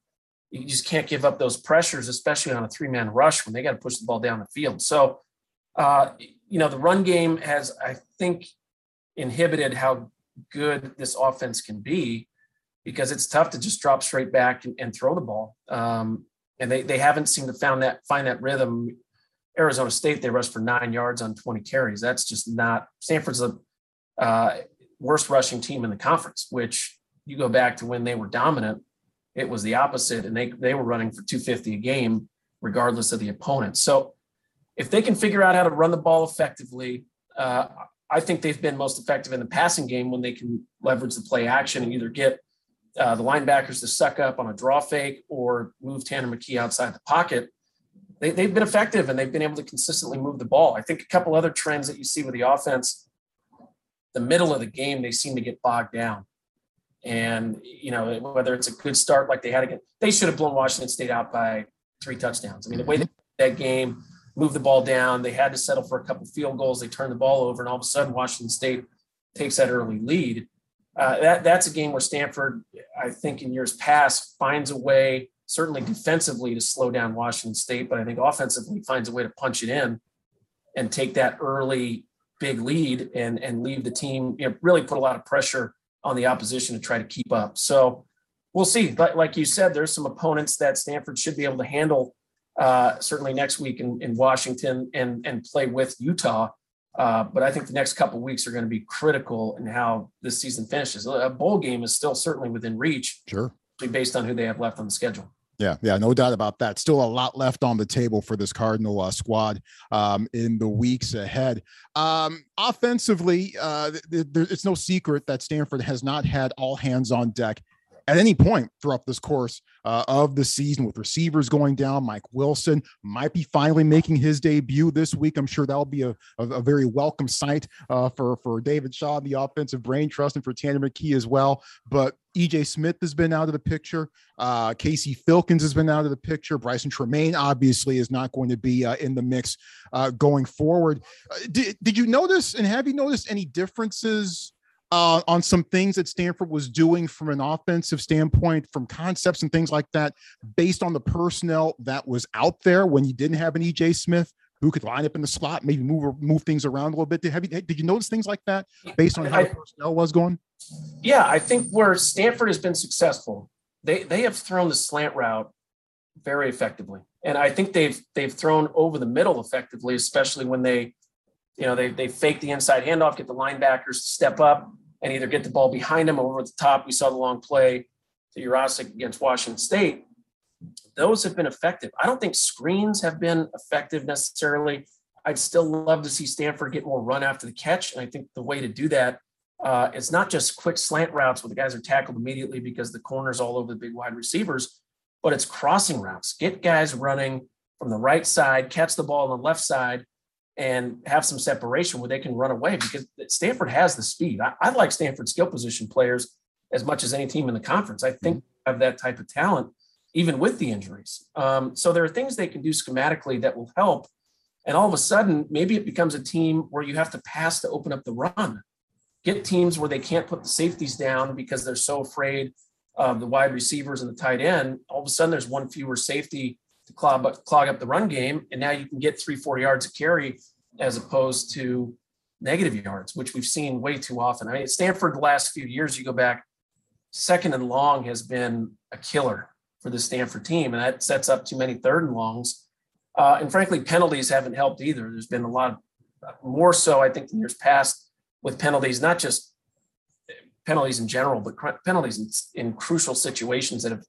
H: You just can't give up those pressures, especially on a three man rush when they got to push the ball down the field. So uh, you know, the run game has, I think, inhibited how good this offense can be because it's tough to just drop straight back and, and throw the ball. Um, and they, they haven't seemed to found that find that rhythm. Arizona State they rushed for nine yards on 20 carries. That's just not Stanford's the uh, worst rushing team in the conference. Which you go back to when they were dominant, it was the opposite, and they they were running for 250 a game regardless of the opponent. So if they can figure out how to run the ball effectively, uh, I think they've been most effective in the passing game when they can leverage the play action and either get uh, the linebackers to suck up on a draw fake or move Tanner McKee outside the pocket. They, they've been effective and they've been able to consistently move the ball. I think a couple other trends that you see with the offense, the middle of the game, they seem to get bogged down. And, you know, whether it's a good start like they had again, they should have blown Washington State out by three touchdowns. I mean, the way that game, move the ball down. They had to settle for a couple field goals. They turned the ball over, and all of a sudden, Washington State takes that early lead. Uh, that that's a game where Stanford, I think, in years past, finds a way, certainly defensively, to slow down Washington State, but I think offensively finds a way to punch it in and take that early big lead and and leave the team, you know, really put a lot of pressure on the opposition to try to keep up. So we'll see. But like you said, there's some opponents that Stanford should be able to handle uh, certainly next week in, in Washington and, and play with Utah. Uh, but I think the next couple weeks are going to be critical in how this season finishes. A bowl game is still certainly within reach.
B: Sure.
H: Based on who they have left on the schedule.
B: Yeah, yeah, no doubt about that. Still a lot left on the table for this Cardinal uh, squad um, in the weeks ahead. Um, offensively, uh, th- th- it's no secret that Stanford has not had all hands on deck at any point throughout this course uh, of the season with receivers going down. Mike Wilson might be finally making his debut this week. I'm sure that'll be a, a, a very welcome sight uh, for, for David Shaw, the offensive brain trust, and for Tanner McKee as well. But EJ Smith has been out of the picture. Uh, Casey Filkins has been out of the picture. Brycen Tremayne obviously is not going to be uh, in the mix uh, going forward. Uh, did, did you notice and have you noticed any differences uh, on some things that Stanford was doing from an offensive standpoint, from concepts and things like that, based on the personnel that was out there when you didn't have an EJ Smith who could line up in the slot, maybe move move things around a little bit. Did, have you, did you notice things like that based on how I, the personnel was going?
H: Yeah, I think where Stanford has been successful, they they have thrown the slant route very effectively, and I think they've they've thrown over the middle effectively, especially when they you know, they they fake the inside handoff, get the linebackers to step up and either get the ball behind them or over the top. We saw the long play to Yurosek against Washington State. those have been effective. I don't think screens have been effective necessarily. I'd still love to see Stanford get more run after the catch. And I think the way to do that uh, is not just quick slant routes where the guys are tackled immediately because the corner's all over the big wide receivers, but it's crossing routes. Get guys running from the right side, catch the ball on the left side, and have some separation where they can run away because Stanford has the speed. I, I like Stanford skill position players as much as any team in the conference. I think mm-hmm. have that type of talent, even with the injuries. Um, so there are things they can do schematically that will help. And all of a sudden, maybe it becomes a team where you have to pass to open up the run. Get teams where they can't put the safeties down because they're so afraid of the wide receivers and the tight end. All of a sudden, there's one fewer safety to clog up, clog up the run game. And now you can get three, four yards of carry as opposed to negative yards, which we've seen way too often. I mean, Stanford, the last few years, you go back, second and long has been a killer for the Stanford team, and that sets up too many third and longs. Uh, and frankly, penalties haven't helped either. There's been a lot of, more so, I think, in years past with penalties, not just penalties in general, but penalties in, in crucial situations that have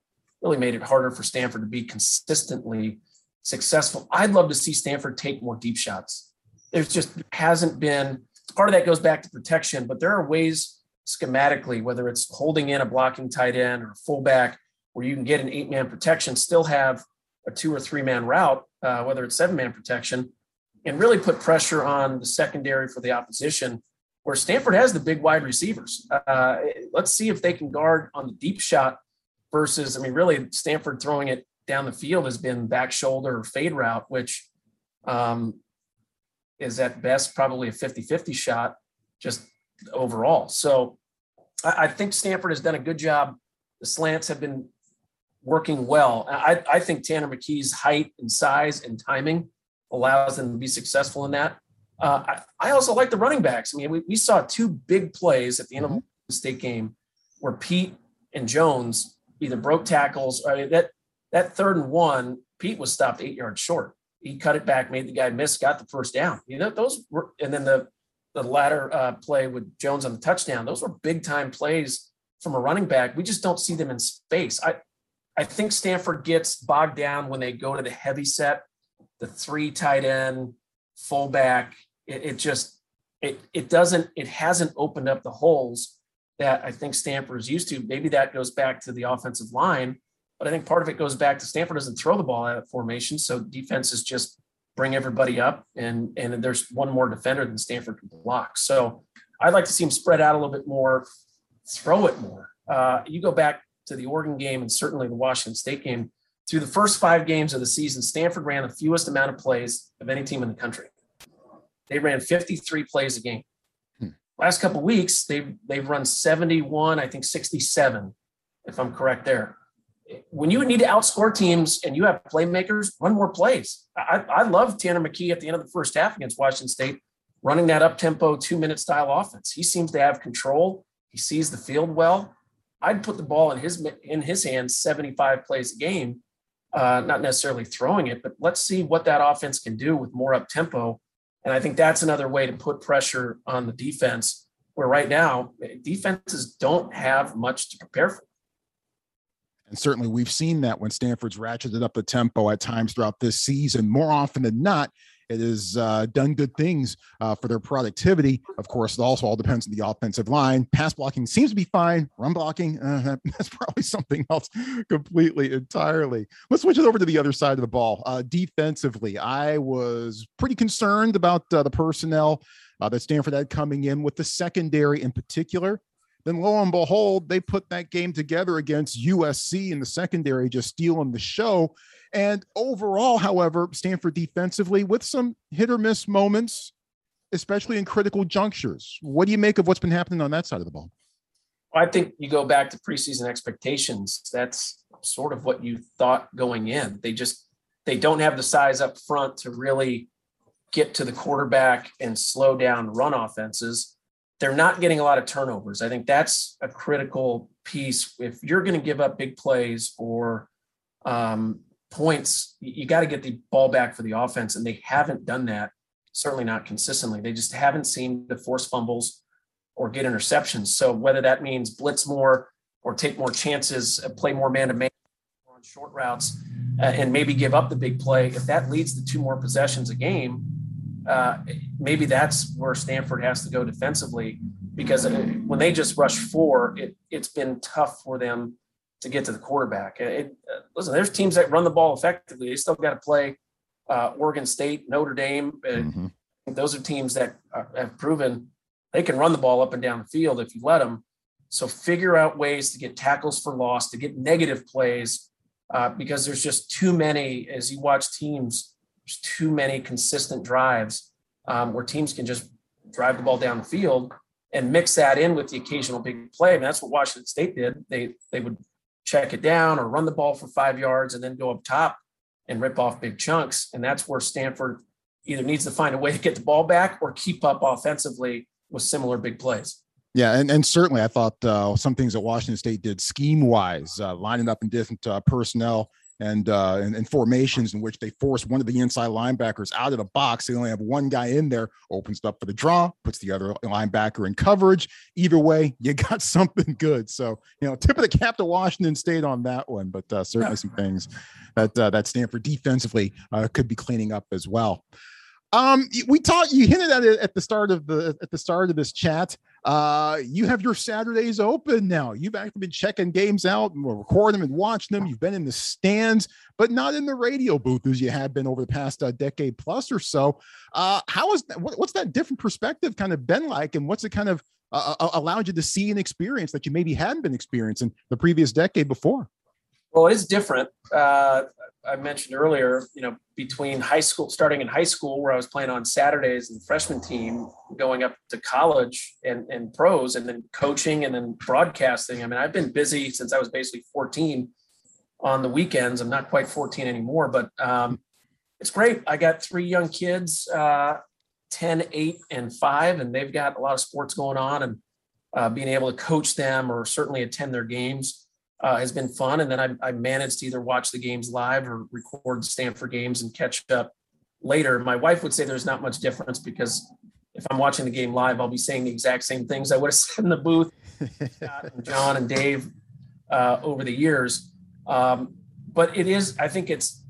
H: really made it harder for Stanford to be consistently successful. I'd love to see Stanford take more deep shots. There's just hasn't been part of that goes back to protection, but there are ways schematically, whether it's holding in a blocking tight end or a fullback, where you can get an eight man protection, still have a two or three man route, uh, whether it's seven man protection, and really put pressure on the secondary for the opposition. Where Stanford has the big wide receivers. Uh, let's see if they can guard on the deep shot versus, I mean, really Stanford throwing it down the field has been back shoulder fade route, which um, is at best probably a 50 50 shot just overall. So I, I, think Stanford has done a good job. The slants have been working well. I, I think Tanner McKee's height and size and timing allows them to be successful in that. Uh, I, I, also like the running backs. I mean, we, we saw two big plays at the end of the state game where Peat and Jones either broke tackles. I mean, that that third and one, Peat was stopped eight yards short. He cut it back, made the guy miss, got the first down. You know, those were, and then the the latter uh, play with Jones on the touchdown. Those were big time plays from a running back. We just don't see them in space. I I think Stanford gets bogged down when they go to the heavy set, the three tight end, fullback. It, it just it it doesn't it hasn't opened up the holes that I think Stanford is used to. Maybe that goes back to the offensive line, but I think part of it goes back to Stanford doesn't throw the ball out of formation, so defenses just bring everybody up, and and there's one more defender than Stanford can block. So I'd like to see him spread out a little bit more, throw it more. Uh, you go back to the Oregon game and certainly the Washington State game. Through the first five games of the season, Stanford ran the fewest amount of plays of any team in the country. They ran 53 plays a game last couple weeks they've they've run 71 i think 67 if i'm correct there. When you need to outscore teams and you have playmakers run more plays. I, I love tanner mckee at the end of the first half against washington state running that up tempo two minute style offense. He seems to have control. He sees the field well. I'd put the ball in his in his hands 75 plays a game uh, not necessarily throwing it but let's see what that offense can do with more up tempo and I think that's another way to put pressure on the defense, where right now defenses don't have much to prepare for.
B: And certainly we've seen that when Stanford's ratcheted up the tempo at times throughout this season. More often than not, it has uh, done good things uh, for their productivity. Of course, it also all depends on the offensive line. Pass blocking seems to be fine. Run blocking, uh, that's probably something else completely, entirely. Let's switch it over to the other side of the ball. Uh, defensively, I was pretty concerned about uh, the personnel uh, that Stanford had coming in with the secondary in particular. Then lo and behold, they put that game together against USC in the secondary, just stealing the show. And overall, however, Stanford defensively with some hit or miss moments, especially in critical junctures. What do you make of what's been happening on that side of the ball?
H: I think you go back to preseason expectations. That's sort of what you thought going in. They just they don't have the size up front to really get to the quarterback and slow down run offenses they're not getting a lot of turnovers. I think that's a critical piece. If you're going to give up big plays or um, points, you got to get the ball back for the offense, and they haven't done that. Certainly not consistently. They just haven't seemed to force fumbles or get interceptions. So whether that means blitz more or take more chances, uh, play more man to man on short routes, uh, and maybe give up the big play. If that leads to two more possessions a game, uh, maybe that's where Stanford has to go defensively because uh, when they just rush four, it, it's been tough for them to get to the quarterback. It, uh, listen, there's teams that run the ball effectively. They still got to play uh, Oregon State, Notre Dame. Mm-hmm. Those are teams that are, have proven they can run the ball up and down the field if you let them. So figure out ways to get tackles for loss, to get negative plays, uh, because there's just too many. As you watch teams, there's too many consistent drives um, where teams can just drive the ball down the field and mix that in with the occasional big play. I mean, that's what Washington State did. They they would check it down or run the ball for five yards and then go up top and rip off big chunks. And that's where Stanford either needs to find a way to get the ball back or keep up offensively with similar big plays.
B: Yeah, and, and certainly I thought uh, some things that Washington State did scheme wise, uh, lining up in different uh, personnel and, uh, and, and formations in which they force one of the inside linebackers out of the box. They only have one guy in there, opens up for the draw, puts the other linebacker in coverage. Either way, you got something good. So you know, tip of the cap to Washington State on that one, but uh, certainly some things that uh, that Stanford defensively uh, could be cleaning up as well. Um, we talked. You hinted at it at the start of the at the start of this chat. Uh, you have your Saturdays open now. You've actually been checking games out and recording them and watching them. You've been in the stands, but not in the radio booth as you have been over the past uh, decade plus or so. Uh, how is that, what, what's that different perspective kind of been like, and what's it kind of uh, uh allowed you to see and experience that you maybe hadn't been experiencing the previous decade before?
H: Well, it's different. Uh, I mentioned earlier, you know, between high school, starting in high school, where I was playing on Saturdays and the freshman team, going up to college and, and pros, and then coaching and then broadcasting. I mean, I've been busy since I was basically 14 on the weekends. I'm not quite 14 anymore, but um, it's great. I got three young kids, uh, 10, 8, and 5, and they've got a lot of sports going on and uh, being able to coach them or certainly attend their games uh, has been fun. And then I, I managed to either watch the games live or record Stanford games and catch up later. My wife would say there's not much difference because if I'm watching the game live, I'll be saying the exact same things I would have said in the booth. and John and Dave uh, over the years. Um, but it is, I think it's,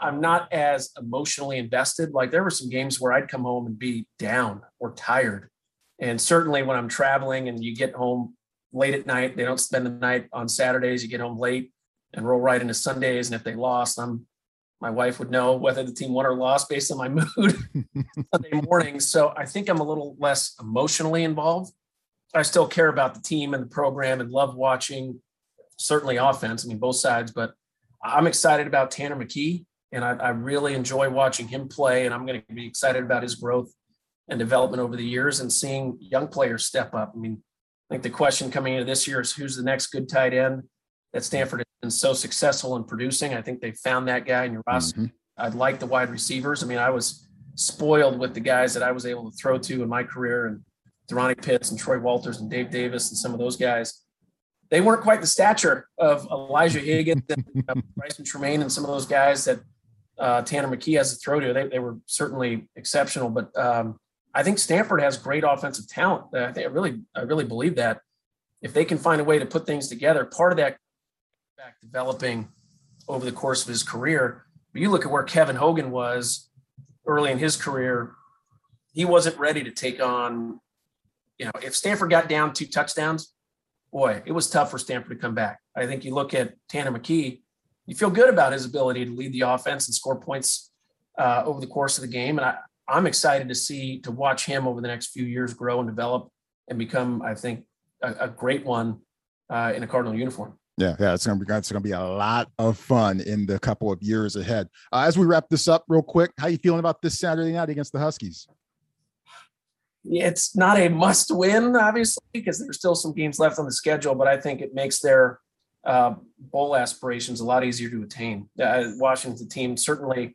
H: I'm not as emotionally invested. Like there were some games where I'd come home and be down or tired. And certainly when I'm traveling and you get home late at night. They don't spend the night on Saturdays. You get home late and roll right into Sundays. And if they lost, I'm my wife would know whether the team won or lost based on my mood Sunday morning. So I think I'm a little less emotionally involved. I still care about the team and the program and love watching certainly offense. I mean, both sides, but I'm excited about Tanner McKee and I, I really enjoy watching him play. And I'm going to be excited about his growth and development over the years and seeing young players step up. I mean, I think the question coming into this year is who's the next good tight end that Stanford has been so successful in producing. I think they found that guy in Yurosek. Mm-hmm. I'd like the wide receivers. I mean, I was spoiled with the guys that I was able to throw to in my career and DeRonnie Pitts and Troy Walters and Dave Davis and some of those guys. They weren't quite the stature of Elijah Higgins and uh, Brycen Tremayne and some of those guys that uh, Tanner McKee has to throw to. They, they were certainly exceptional, but um, I think Stanford has great offensive talent. I think I really, I really believe that if they can find a way to put things together, part of that back developing over the course of his career. But you look at where Kevin Hogan was early in his career, he wasn't ready to take on, you know, if Stanford got down two touchdowns, boy, it was tough for Stanford to come back. I think you look at Tanner McKee, you feel good about his ability to lead the offense and score points uh, over the course of the game. And I, I'm excited to see to watch him over the next few years grow and develop and become, I think, a, a great one uh, in a Cardinal uniform.
B: Yeah, yeah, it's gonna be it's gonna be a lot of fun in the couple of years ahead. Uh, as we wrap this up, real quick, how you feeling about this Saturday night against the Huskies?
H: It's not a must win, obviously, because there's still some games left on the schedule, but I think it makes their uh, bowl aspirations a lot easier to attain. Uh, Washington team certainly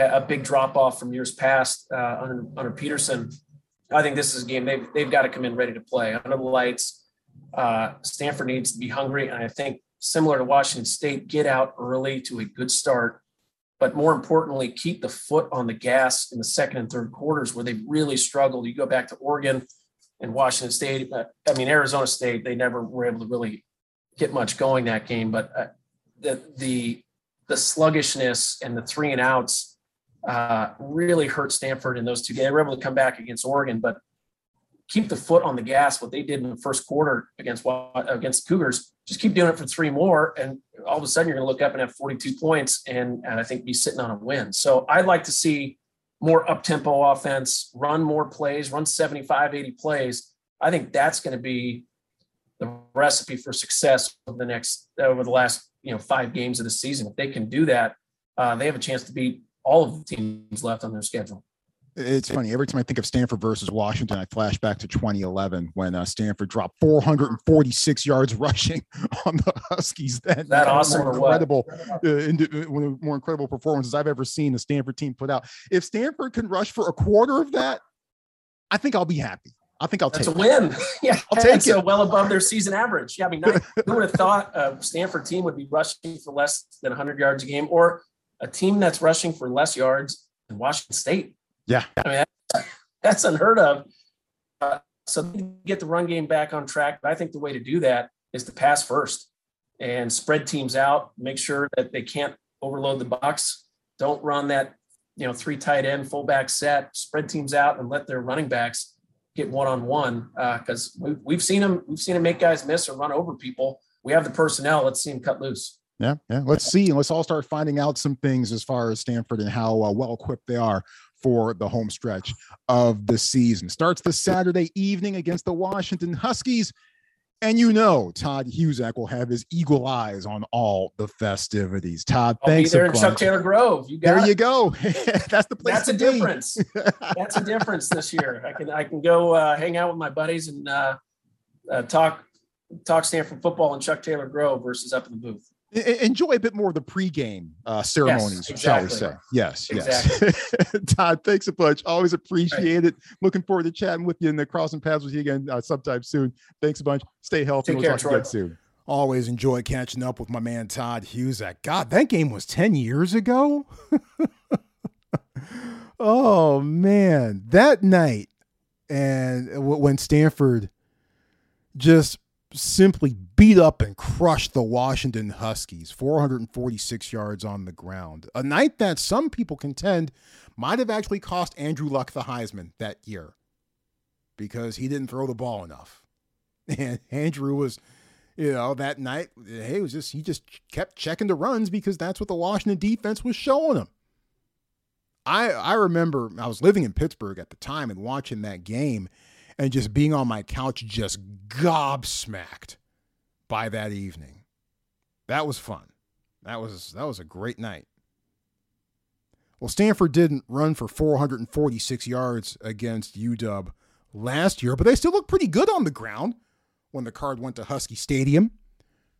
H: a big drop off from years past uh, under, under Petersen. I think this is a game they've they've got to come in ready to play under the lights. Uh, Stanford needs to be hungry, and I think similar to Washington State, get out early to a good start, but more importantly, keep the foot on the gas in the second and third quarters where they really struggled. You go back to Oregon and Washington State. I mean, Arizona State, they never were able to really get much going that game, but uh, the the the sluggishness and the three and outs uh, really hurt Stanford in those two games. They were able to come back against Oregon, but keep the foot on the gas. What they did in the first quarter against against Cougars, just keep doing it for three more, and all of a sudden you're going to look up and have 42 points, and, and I think be sitting on a win. So I'd like to see more up tempo offense, run more plays, run 75, 80 plays. I think that's going to be the recipe for success over the next over the last you know five games of the season. If they can do that, uh, they have a chance to beat all of the teams left on their schedule.
B: It's funny. Every time I think of Stanford versus Washington, I flash back to 2011 when uh, Stanford dropped 446 yards rushing on the Huskies.
H: That, that awesome
B: incredible, uh, one of the more incredible performances I've ever seen the Stanford team put out. If Stanford can rush for a quarter of that, I think I'll be happy. I think I'll
H: That's
B: take
H: a win. yeah,
B: I'll take it.
H: well above their season average. Yeah, I mean, who would have thought a Stanford team would be rushing for less than 100 yards a game, or a team that's rushing for less yards than Washington State?
B: Yeah,
H: I mean that's, that's unheard of. Uh, so get the run game back on track. But I think the way to do that is to pass first and spread teams out. Make sure that they can't overload the box. Don't run that you know three tight end fullback set. Spread teams out and let their running backs get one on one because we've, we've seen them we've seen them make guys miss or run over people. We have the personnel. Let's see them cut loose.
B: Yeah, yeah. Let's see, and let's all start finding out some things as far as Stanford and how uh, well equipped they are for the home stretch of the season. Starts this Saturday evening against the Washington Huskies. And you know, Todd Husak will have his eagle eyes on all the festivities. Todd,
H: I'll
B: thanks.
H: be there in Chuck Taylor Grove. You got
B: there
H: it.
B: you go. That's the place.
H: That's a
B: be.
H: difference. That's a difference this year. I can I can go uh, hang out with my buddies and uh, uh, talk talk Stanford football in Chuck Taylor Grove versus up in the booth.
B: Enjoy a bit more of the pregame uh, ceremonies, shall we say? Yes,
H: Exactly.
B: yes. Todd, thanks a bunch. Always appreciate it. Looking forward to chatting with you and uh, crossing paths with you again uh, sometime soon. Thanks a bunch. Stay healthy.
H: Take
B: we'll
H: care,
B: talk
H: Troy.
B: again soon. Always enjoy catching up with my man Todd Husak. God, that game was 10 years ago. oh man, that night and when Stanford just simply beat up and crushed the Washington Huskies, 446 yards on the ground. A night that some people contend might have actually cost Andrew Luck the Heisman that year because he didn't throw the ball enough. And Andrew was, you know, that night, hey, it was just, he just kept checking the runs because that's what the Washington defense was showing him. I, I remember I was living in Pittsburgh at the time and watching that game and just being on my couch just gobsmacked by that evening. That was fun. That was that was a great night. Well, Stanford didn't run for 446 yards against UW last year, but they still look pretty good on the ground when the card went to Husky Stadium,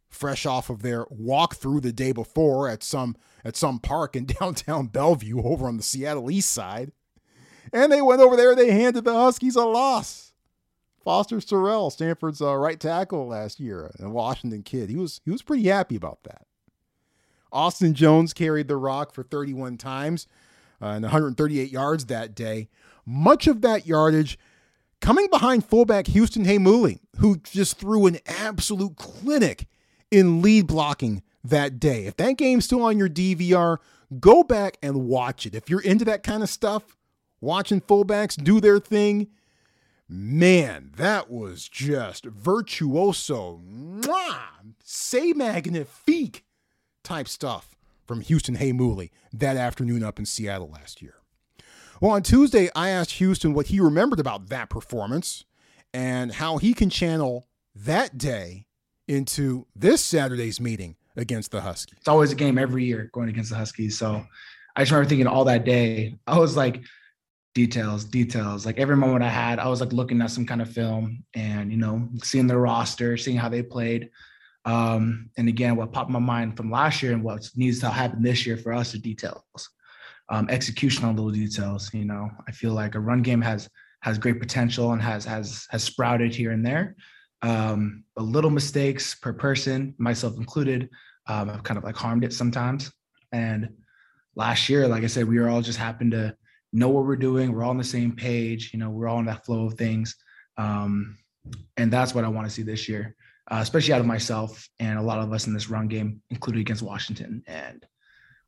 B: fresh off of their walkthrough the day before at some at some park in downtown Bellevue over on the Seattle East Side. And they went over there, they handed the Huskies a loss. Foster Sarell, Stanford's uh, right tackle last year, a Washington kid. He was he was pretty happy about that. Austin Jones carried the rock for 31 times uh, and 138 yards that day. Much of that yardage coming behind fullback Houston Heimuli, who just threw an absolute clinic in lead blocking that day. If that game's still on your DVR, go back and watch it. If you're into that kind of stuff, watching fullbacks do their thing, man, that was just virtuoso, mwah, say magnifique type stuff from Houston Heimuli that afternoon up in Seattle last year. Well, on Tuesday, I asked Houston what he remembered about that performance and how he can channel that day into this Saturday's meeting against the Huskies.
D: It's always a game every year going against the Huskies. So I just remember thinking all that day, I was like, details, details. Like every moment I had, I was like looking at some kind of film and, you know, seeing the roster, seeing how they played. Um, and again, what popped my mind from last year and what needs to happen this year for us are details. Um, execution on those details. You know, I feel like a run game has has great potential and has has has sprouted here and there. Um, but little mistakes per person, myself included, um, have kind of like harmed it sometimes. And last year, like I said, we were all just happened to know what we're doing. We're all on the same page. You know, we're all in that flow of things. Um, and that's what I want to see this year. uh, especially out of myself and a lot of us in this run game, including against Washington. And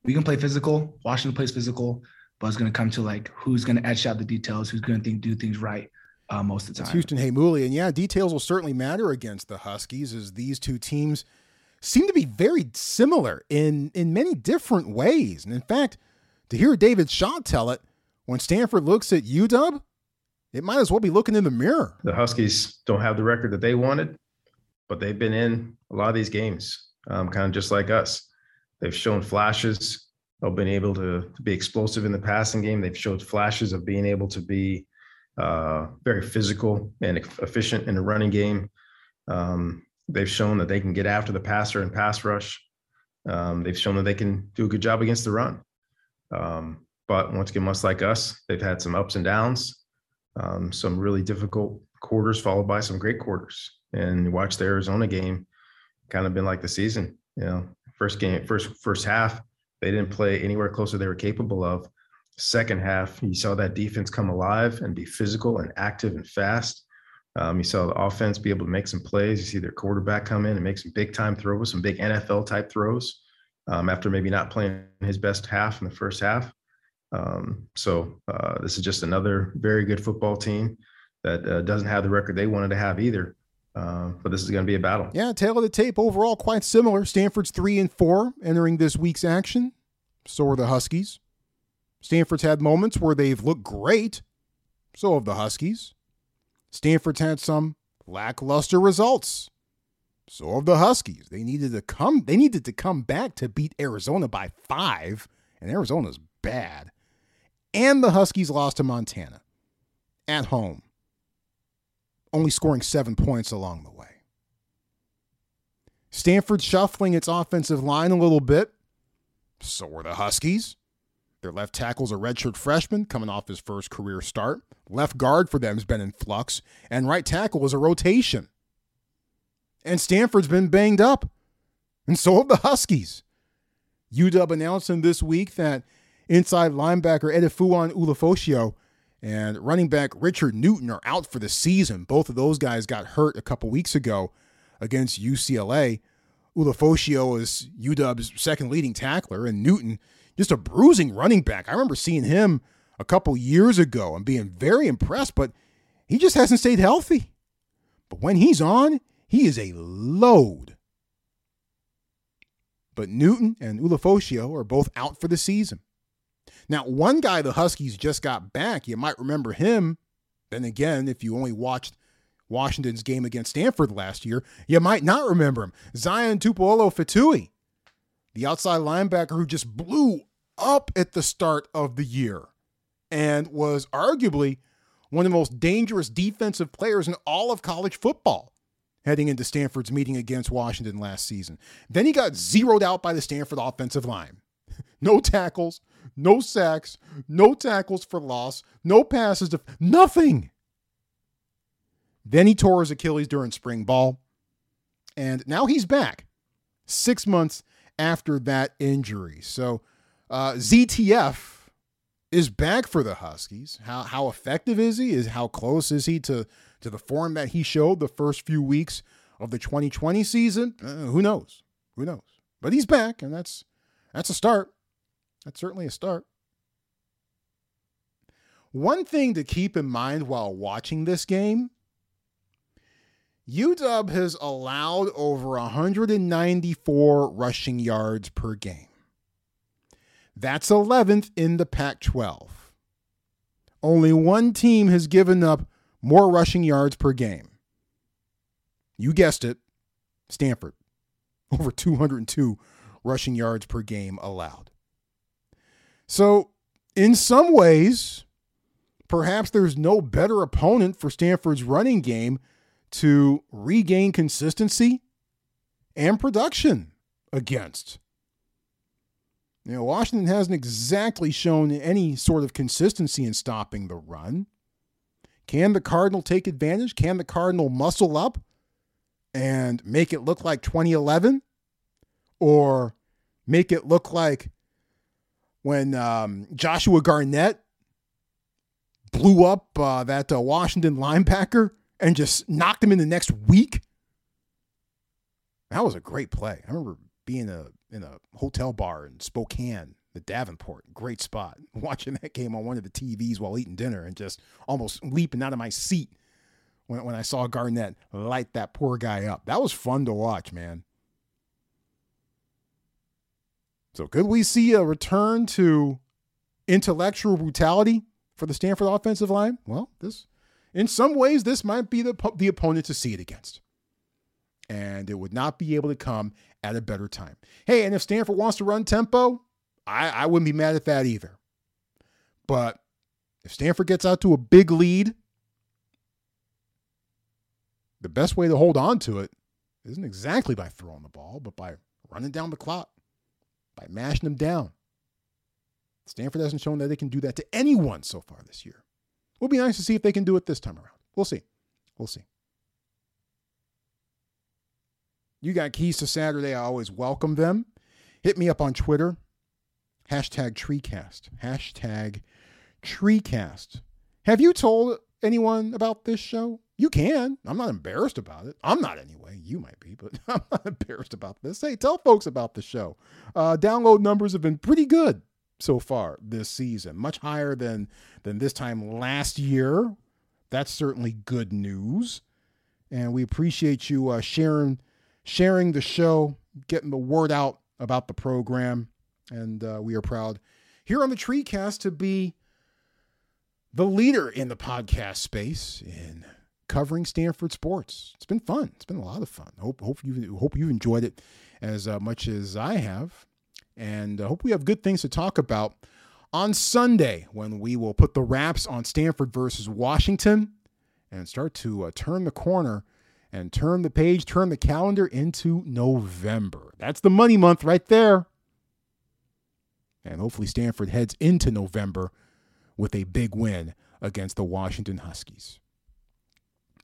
D: we can play physical. Washington plays physical, but it's going to come to like who's going to etch out the details, who's going to think do things right uh, most of the time.
B: It's Houston Heimuli, and yeah, details will certainly matter against the Huskies, as these two teams seem to be very similar in in many different ways. And in fact, to hear David Shaw tell it, when Stanford looks at UW, it might as well be looking in the mirror.
C: The Huskies don't have the record that they wanted, but they've been in a lot of these games, um, kind of just like us. They've shown flashes of being able to, to, be explosive in the passing game. They've showed flashes of being able to be uh, very physical and efficient in the running game. Um, they've shown that they can get after the passer and pass rush. Um, they've shown that they can do a good job against the run. Um, but once again, much like us, they've had some ups and downs um, some really difficult quarters followed by some great quarters. And you watch the Arizona game, kind of been like the season. You know, first game, first first half, they didn't play anywhere close to they were capable of. Second half, you saw that defense come alive and be physical and active and fast. Um, you saw the offense be able to make some plays. You see their quarterback come in and make some big time throws, some big NFL type throws um, after maybe not playing his best half in the first half. Um, so uh, this is just another very good football team that uh, doesn't have the record they wanted to have either. Uh, but this is going to be a battle.
B: Yeah, tale of the tape overall quite similar. Stanford's three and four entering this week's action. So are the Huskies. Stanford's had moments where they've looked great. So have the Huskies. Stanford's had some lackluster results. So have the Huskies. They needed to come. They needed to come back to beat Arizona by five, and Arizona's bad and the Huskies lost to Montana at home, only scoring seven points along the way. Stanford shuffling its offensive line a little bit. So are the Huskies. Their left tackle's a redshirt freshman coming off his first career start. Left guard for them has been in flux, and right tackle is a rotation. And Stanford's been banged up, and so have the Huskies. UW announcing this week that Inside linebacker Edefuan Ulofoshio and running back Richard Newton are out for the season. Both of those guys got hurt a couple weeks ago against UCLA. Ulofoshio is UW's second leading tackler, and Newton just a bruising running back. I remember seeing him a couple years ago and being very impressed, but he just hasn't stayed healthy. But when he's on, he is a load. But Newton and Ulofoshio are both out for the season. Now, one guy the Huskies just got back, you might remember him. Then again, if you only watched Washington's game against Stanford last year, you might not remember him. Zion Tupuola-Fetui, the outside linebacker who just blew up at the start of the year and was arguably one of the most dangerous defensive players in all of college football heading into Stanford's meeting against Washington last season. Then he got zeroed out by the Stanford offensive line. no tackles, no sacks, no tackles for loss, no passes to nothing. Then he tore his Achilles during spring ball, and now he's back six months after that injury. So uh, ZTF is back for the Huskies. How how effective is he? Is how close is he to to the form that he showed the first few weeks of the 2020 season? Uh, who knows? Who knows? But he's back, and that's that's a start. That's certainly a start. One thing to keep in mind while watching this game UW has allowed over 194 rushing yards per game. That's 11th in the Pac 12. Only one team has given up more rushing yards per game. You guessed it, Stanford. Over 202 rushing yards per game allowed. So, in some ways, perhaps there's no better opponent for Stanford's running game to regain consistency and production against. You know, Washington hasn't exactly shown any sort of consistency in stopping the run. Can the Cardinal take advantage? Can the Cardinal muscle up and make it look like 2011? Or make it look like when um, Joshua Garnett blew up uh, that uh, Washington linebacker and just knocked him in the next week. That was a great play. I remember being a, in a hotel bar in Spokane, the Davenport, great spot, watching that game on one of the TVs while eating dinner and just almost leaping out of my seat when, when I saw Garnett light that poor guy up. That was fun to watch, man. So could we see a return to intellectual brutality for the Stanford offensive line? Well, this in some ways this might be the the opponent to see it against. And it would not be able to come at a better time. Hey, and if Stanford wants to run tempo, I, I wouldn't be mad at that either. But if Stanford gets out to a big lead, the best way to hold on to it isn't exactly by throwing the ball, but by running down the clock by mashing them down. Stanford hasn't shown that they can do that to anyone so far this year. It will be nice to see if they can do it this time around. We'll see. We'll see. You got keys to Saturday. I always welcome them. Hit me up on Twitter. Hashtag TreeCast. Hashtag TreeCast. Have you told anyone about this show? You can. I'm not embarrassed about it. I'm not anyway. You might be, but I'm not embarrassed about this. Hey, tell folks about the show. Uh, download numbers have been pretty good so far this season, much higher than than this time last year. That's certainly good news, and we appreciate you uh, sharing sharing the show, getting the word out about the program, and uh, we are proud here on the TreeCast to be the leader in the podcast space in covering Stanford sports. It's been fun. It's been a lot of fun. Hope hope you hope you've enjoyed it as uh, much as I have, and uh, hope we have good things to talk about on Sunday when we will put the wraps on Stanford versus Washington and start to uh, turn the corner and turn the page, turn the calendar into November. That's the money month right there. And hopefully Stanford heads into November with a big win against the Washington Huskies.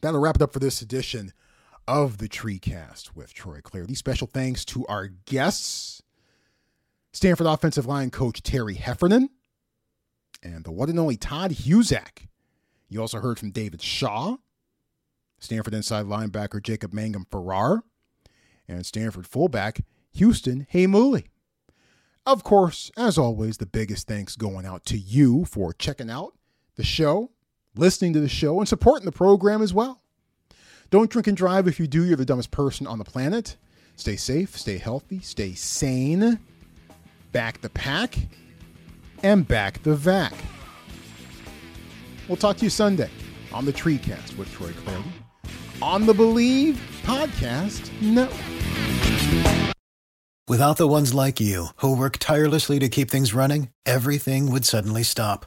B: That'll wrap it up for this edition of the TreeCast with Troy These Special thanks to our guests, Stanford offensive line coach Terry Heffernan, and the one and only Todd Husak. You also heard from David Shaw, Stanford inside linebacker Jacob Mangum Farrar, and Stanford fullback Houston Heimuli. Of course, as always, the biggest thanks going out to you for checking out the show listening to the show, and supporting the program as well. Don't drink and drive. If you do, you're the dumbest person on the planet. Stay safe, stay healthy, stay sane. Back the pack and back the vac. We'll talk to you Sunday on the TreeCast with Troy Clardy on the Bleav Podcast Network.
I: Without the ones like you who work tirelessly to keep things running, everything would suddenly stop